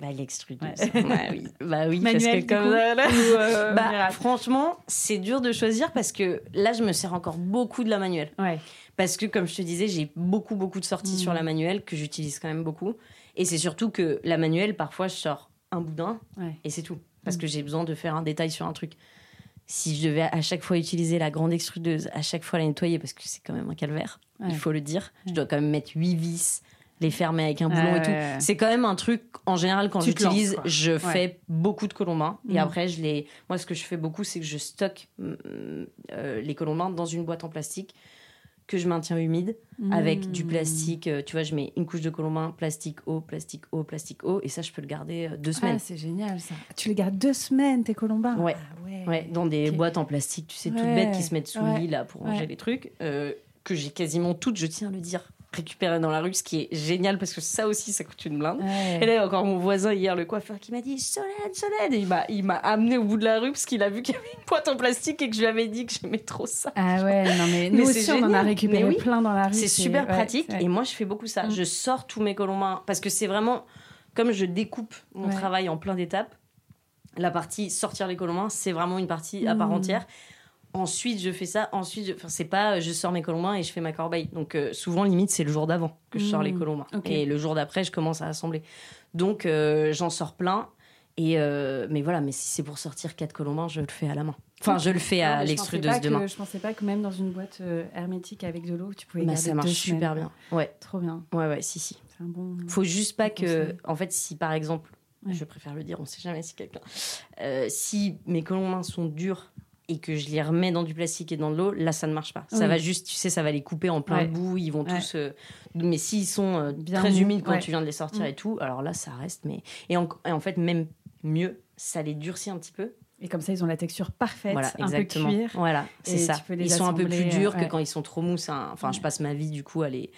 S2: bah, l'extrudeuse. bah oui, bah, oui parce que comme bah, franchement, c'est dur de choisir parce que là, je me sers encore beaucoup de la manuelle.
S1: Ouais.
S2: Parce que, comme je te disais, j'ai beaucoup, beaucoup de sorties
S1: Mm.
S2: sur la manuelle que j'utilise quand même beaucoup. Et c'est surtout que la manuelle, parfois, je sors un boudin
S1: Ouais.
S2: et c'est tout. Parce
S1: Mm.
S2: que j'ai besoin de faire un détail sur un truc. Si je devais à chaque fois utiliser la grande extrudeuse, à chaque fois la nettoyer, parce que c'est quand même un calvaire,
S1: Ouais.
S2: il faut le dire, je dois quand même mettre 8 vis, les fermer avec un boulon et tout. C'est quand même un truc, en général, quand j'utilise, je fais beaucoup de colombins. Et
S1: Mm.
S2: après, je les... moi, ce que je fais beaucoup, c'est que je stocke mm, euh, les colombins dans une boîte en plastique que je maintiens humide avec du plastique. euh, tu vois, je mets une couche de colombin, plastique, eau, plastique, eau, plastique, eau. Et ça, je peux le garder euh, deux semaines.
S1: Ah, c'est génial ça. Tu les gardes deux semaines, tes colombins?
S2: Ouais.
S1: Ah ouais.
S2: Ouais, dans des boîtes en plastique, tu sais, toutes
S1: Ouais,
S2: bêtes qui se mettent sous le lit là pour ranger les trucs, euh, que j'ai quasiment toutes, je tiens à le dire, récupérées dans la rue, ce qui est génial parce que ça aussi, ça coûte une blinde.
S1: Ouais.
S2: Et là, encore mon voisin hier, le coiffeur, qui m'a dit Solène, Solène Et il m'a, il m'a amené au bout de la rue parce qu'il a vu qu'il y avait une boîte en plastique et que je lui avais dit que j'aimais trop ça.
S1: Ah ouais, non mais, nous aussi on en a récupéré
S2: oui.
S1: plein dans la rue.
S2: C'est super pratique
S1: ouais.
S2: et moi, je fais beaucoup ça.
S1: Mm.
S2: Je sors tous mes colombins parce que c'est vraiment comme je découpe mon
S1: Ouais.
S2: travail en plein d'étapes. La partie sortir les colombins, c'est vraiment une partie à part
S1: Mm.
S2: entière. Ensuite, je fais ça. Ensuite, je... enfin, c'est pas euh, je sors mes colombins et je fais ma corbeille. Donc, euh, souvent, limite, c'est le jour d'avant que je sors les colombins.
S1: Ok.
S2: Et le jour d'après, je commence à assembler. Donc, euh, j'en sors plein. Et euh, mais voilà, mais si c'est pour sortir quatre colombins, je le fais à la main. Enfin, je le fais à l'extrudeuse de main.
S1: Je pensais pas que même dans une boîte hermétique avec de l'eau, tu pouvais
S2: Bah,
S1: garder
S2: ça marche
S1: deux
S2: super
S1: semaines.
S2: bien. Ouais,
S1: Trop bien.
S2: ouais, ouais, si, si.
S1: Un bon.
S2: Faut juste pas que,
S1: conseil.
S2: en fait, si par exemple,
S1: Ouais.
S2: je préfère le dire, on sait jamais si quelqu'un, si mes colombins sont durs et que je les remets dans du plastique et dans de l'eau, là ça ne marche pas. Ça
S1: Oui.
S2: va juste, tu sais, ça va les couper en plein
S1: Ouais.
S2: bout, ils vont
S1: Ouais.
S2: tous. euh, mais s'ils sont euh,
S1: Bien
S2: très humides quand
S1: ouais.
S2: tu viens de les sortir
S1: Mm.
S2: et tout, alors là ça reste. Mais et en, et en fait même mieux, ça les durcit un petit peu.
S1: Et comme ça, ils ont la texture parfaite,
S2: voilà,
S1: un
S2: exactement.
S1: peu cuir.
S2: Voilà, c'est ça. Ils sont un peu plus durs
S1: euh,
S2: que quand ils sont trop mous. Enfin, je
S1: Ouais.
S2: passe ma vie du coup à les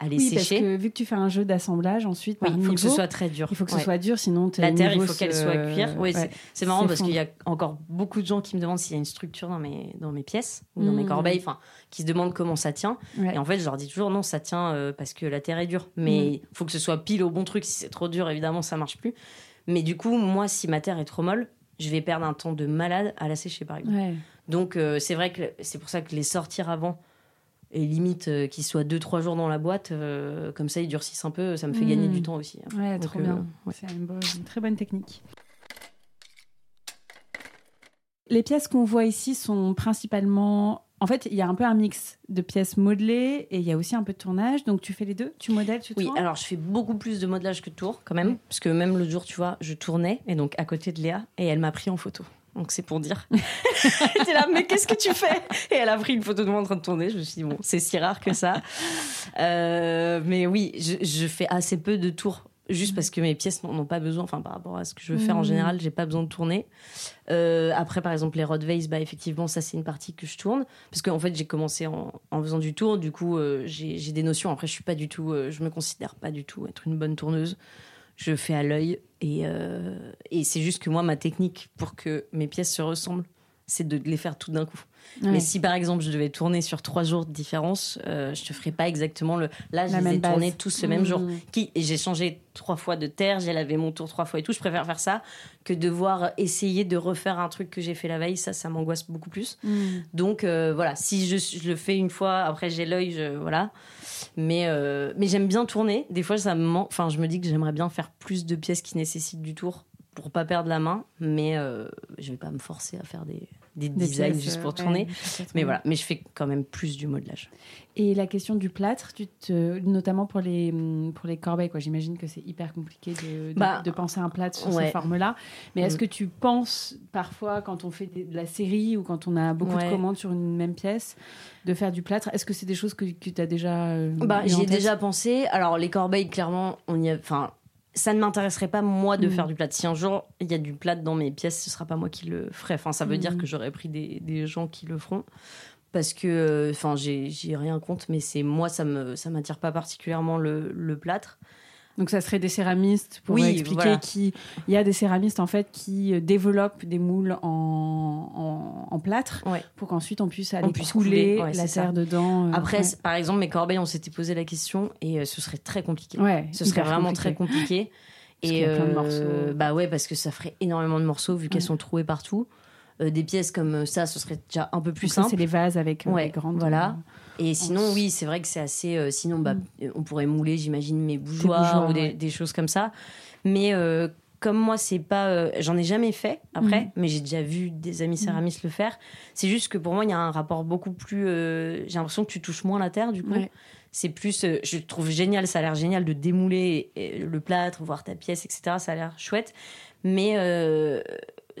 S2: à les
S1: Oui, parce
S2: sécher.
S1: que vu que tu fais un jeu d'assemblage, ensuite,
S2: Oui, il faut que ce soit très dur.
S1: il faut que ce soit dur, sinon
S2: La terre, il faut qu'elle soit cuire. Oui, c'est-
S1: ouais.
S2: c'est marrant parce qu'il y a encore beaucoup de gens qui me demandent s'il y a une structure dans mes, dans mes pièces ou dans mes
S1: Mm.
S2: corbeilles, enfin, qui se demandent comment ça tient.
S1: Ouais.
S2: Et en fait, je leur dis toujours non, ça tient euh, parce que la terre est dure. Mais il faut que ce soit pile au bon truc. Si c'est trop dur, évidemment, ça marche plus. Mais du coup, moi, si ma terre est trop molle, je vais perdre un temps de malade à la sécher, par exemple. Donc, euh, c'est vrai que c'est pour ça que les sortir avant. Et limite euh, qu'ils soient 2-3 jours dans la boîte, euh, comme ça ils durcissent un peu, ça me fait
S1: Mm.
S2: gagner du temps aussi. hein.
S1: Ouais,
S2: Donc,
S1: trop
S2: euh,
S1: bien.
S2: ouais.
S1: C'est une, très bonne technique. Les pièces qu'on voit ici sont principalement. En fait, il y a un peu un mix de pièces modelées et il y a aussi un peu de tournage. Donc, tu fais les deux? Tu modèles, tu
S2: Oui, alors je fais beaucoup plus de modelage que de tour quand même, parce que même l'autre jour, tu vois, je tournais et donc à côté de Léa et elle m'a pris en photo. Donc c'est pour dire. J'étais là, mais qu'est-ce que tu fais? Et elle a pris une photo de moi en train de tourner. Je me suis dit bon, c'est si rare que ça. Euh, mais oui, je, je fais assez peu de tours. Juste parce que mes pièces n'en ont pas besoin, enfin par rapport à ce que je veux faire en
S1: Mhm.
S2: général, j'ai pas besoin de tourner. Euh, après, par exemple, les Rodveis, bah effectivement, ça c'est une partie que je tourne parce qu'en fait j'ai commencé en, en faisant du tour, du coup euh, j'ai des notions. Après, je suis pas du tout, je me considère pas du tout être une bonne tourneuse. Je fais à l'œil et, euh, et c'est juste que moi ma technique pour que mes pièces se ressemblent, c'est de les faire tout d'un coup.
S1: Ouais.
S2: Mais si par exemple je devais tourner sur trois jours de différence, euh, je te ferais pas exactement le. Là, je
S1: La
S2: les ai
S1: base.
S2: tournés tous le même jour.
S1: Mmh.
S2: Qui et j'ai changé trois fois de terre, j'ai lavé mon tour trois fois et tout. Je préfère faire ça que devoir essayer de refaire un truc que j'ai fait la veille. Ça, ça m'angoisse beaucoup plus.
S1: Mmh.
S2: Donc euh, voilà, si je, je le fais une fois, après j'ai l'œil, je, voilà. Mais, euh, mais j'aime bien tourner. Des fois, ça me man- Enfin, je me dis que j'aimerais bien faire plus de pièces qui nécessitent du tour pour pas perdre la main. Mais euh, je vais pas me forcer à faire des, des,
S1: Des
S2: designs
S1: pièces,
S2: juste pour
S1: euh,
S2: tourner.
S1: ouais.
S2: Mais voilà, mais je fais quand même plus du modelage.
S1: Et la question du plâtre, tu te, notamment pour les, pour les corbeilles, quoi. J'imagine que c'est hyper compliqué de, de,
S2: Bah,
S1: de penser un plâtre sur
S2: ouais.
S1: ces formes-là. Mais est-ce
S2: Mm.
S1: que tu penses parfois, quand on fait de la série ou quand on a beaucoup de commandes sur une même pièce, de faire du plâtre? Est-ce que c'est des choses que, que tu as déjà. euh,
S2: Bah, j'y ai déjà pensé. Alors, les corbeilles, clairement, on y a. Enfin, ça ne m'intéresserait pas, moi, de
S1: Mm.
S2: faire du plâtre. Si un jour, il y a du plâtre dans mes pièces, ce sera pas moi qui le ferai. Enfin, ça veut
S1: Mm.
S2: dire que j'aurais pris des, des gens qui le feront. Parce que, enfin, j'ai j'ai rien contre, mais c'est moi, ça me ça m'attire pas particulièrement le, le plâtre.
S1: Donc ça serait des céramistes pour
S2: Oui,
S1: expliquer
S2: voilà.
S1: qui il y a des céramistes en fait qui euh, développent des moules en, en, en plâtre
S2: Ouais.
S1: pour qu'ensuite on puisse aller
S2: puisse
S1: couler
S2: couler, ouais,
S1: la
S2: ça.
S1: terre dedans. euh,
S2: Après,
S1: ouais.
S2: par exemple, mes corbeilles, on s'était posé la question et euh, ce serait très compliqué.
S1: Ouais,
S2: Ce serait vraiment
S1: compliqué.
S2: très compliqué.
S1: Parce
S2: et
S1: qu'il y a plein de
S2: euh,
S1: morceaux.
S2: bah ouais, parce que ça ferait énormément de morceaux vu qu'elles sont trouées partout. des pièces comme ça, ce serait déjà un peu plus simple.
S1: C'est les vases avec
S2: ouais,
S1: les grandes.
S2: Voilà. Et sinon, oui, c'est vrai que c'est assez. sinon, bah, mm. on pourrait mouler, j'imagine, mes bougeoirs, ou des, des, choses comme ça. Mais comme moi, c'est pas, euh, j'en ai jamais fait après, mhm. mais j'ai déjà vu des amis céramistes le faire. C'est juste que pour moi, il y a un rapport beaucoup plus. Euh, j'ai l'impression que tu touches moins la terre, du coup. C'est plus, euh, je trouve génial, ça a l'air génial de démouler le plâtre, voir ta pièce, etc. Ça a l'air chouette, mais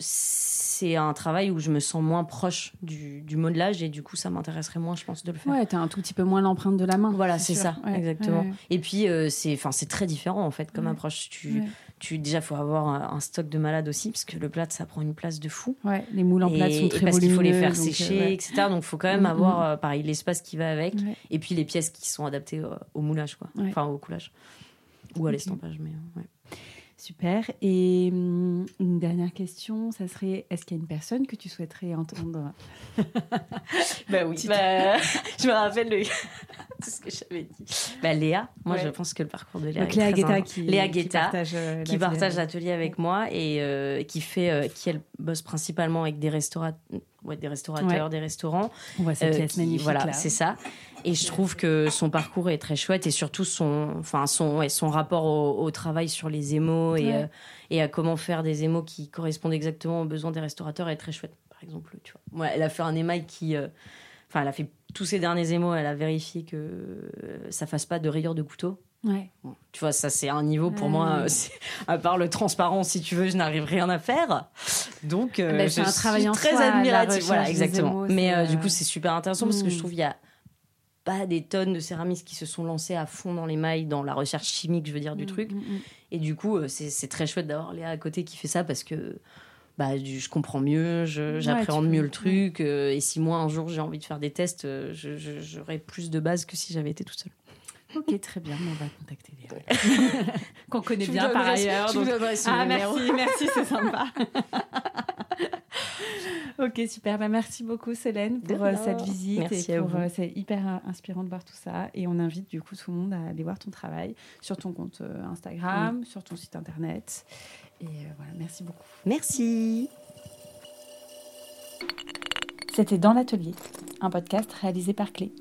S2: c'est un travail où je me sens moins proche du, du modelage et du coup ça m'intéresserait moins je pense de le faire.
S1: Ouais t'as un tout petit peu moins l'empreinte de la main
S2: voilà c'est ça exactement. et puis c'est enfin c'est très différent en fait comme approche. Tu tu déjà faut avoir un stock de malades aussi parce que le plâtre ça prend une place de fou.
S1: Ouais les moules en plâtre sont très
S2: parce qu'il faut les faire
S1: euh,
S2: sécher etc donc il faut quand même mm, avoir mm. Euh, pareil l'espace qui va avec et puis les pièces qui sont adaptées au, moulage quoi. Enfin au coulage. Ou à l'estampage mais ouais
S1: Super. Et hum, une dernière question, ça serait est-ce qu'il y a une personne que tu souhaiterais entendre?
S2: Bah oui. Bah, je me rappelle le... tout ce que j'avais dit. Bah, Léa, moi je pense que le parcours de Léa.
S1: Donc, Léa Guetta qui,
S2: Léa
S1: Guetta,
S2: euh, qui partage l'atelier avec moi et euh, qui fait, euh, qui elle bosse principalement avec des restaurateurs ouais, des restaurateurs, des restaurants.
S1: On voit cette pièce magnifique.
S2: Voilà, c'est ça. Et je trouve que son parcours est très chouette et surtout son, enfin son, ouais, son rapport au, travail sur les émaux et, euh, et à comment faire des émaux qui correspondent exactement aux besoins des restaurateurs est très chouette. Par exemple, tu vois, elle a fait un émail qui, euh, enfin, elle a fait tous ses derniers émaux, elle a vérifié que euh, ça fasse pas de rayures de couteau.
S1: Ouais.
S2: tu vois, ça c'est un niveau pour moi. À part le transparent, si tu veux, je n'arrive rien à faire. Donc,
S1: ah ben, je
S2: suis très admirative. Voilà, exactement. Mais du coup, c'est super intéressant parce que je hmm. trouve il y a pas des tonnes de céramistes qui se sont lancés à fond dans les mailles, dans la recherche chimique, je veux dire, du mm, truc. Mm, mm. Et du coup, euh, c'est très chouette d'avoir Léa à côté qui fait ça parce que bah, je comprends mieux, j'appréhende mieux le truc. Euh, et si moi, un jour, j'ai envie de faire des tests, euh, j'aurai plus de base que si j'avais été toute seule.
S1: Ok, très bien, on va contacter Léa. Qu'on connaît bien par ailleurs.
S2: Donc...
S1: ah, merci, merci, c'est sympa. ok, super. Bah, merci beaucoup, Célène, pour euh, cette visite. et pour, euh, c'est hyper euh, inspirant de voir tout ça. Et on invite du coup tout le monde à aller voir ton travail sur ton compte Instagram, sur ton site internet. Et voilà, merci beaucoup.
S2: Merci.
S1: C'était Dans l'Atelier, un podcast réalisé par Clé.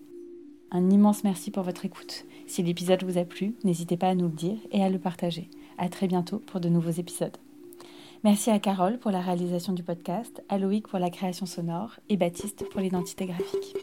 S1: Un immense merci pour votre écoute. Si l'épisode vous a plu, n'hésitez pas à nous le dire et à le partager. À très bientôt pour de nouveaux épisodes. Merci à Carole pour la réalisation du podcast, à Loïc pour la création sonore et Baptiste pour l'identité graphique.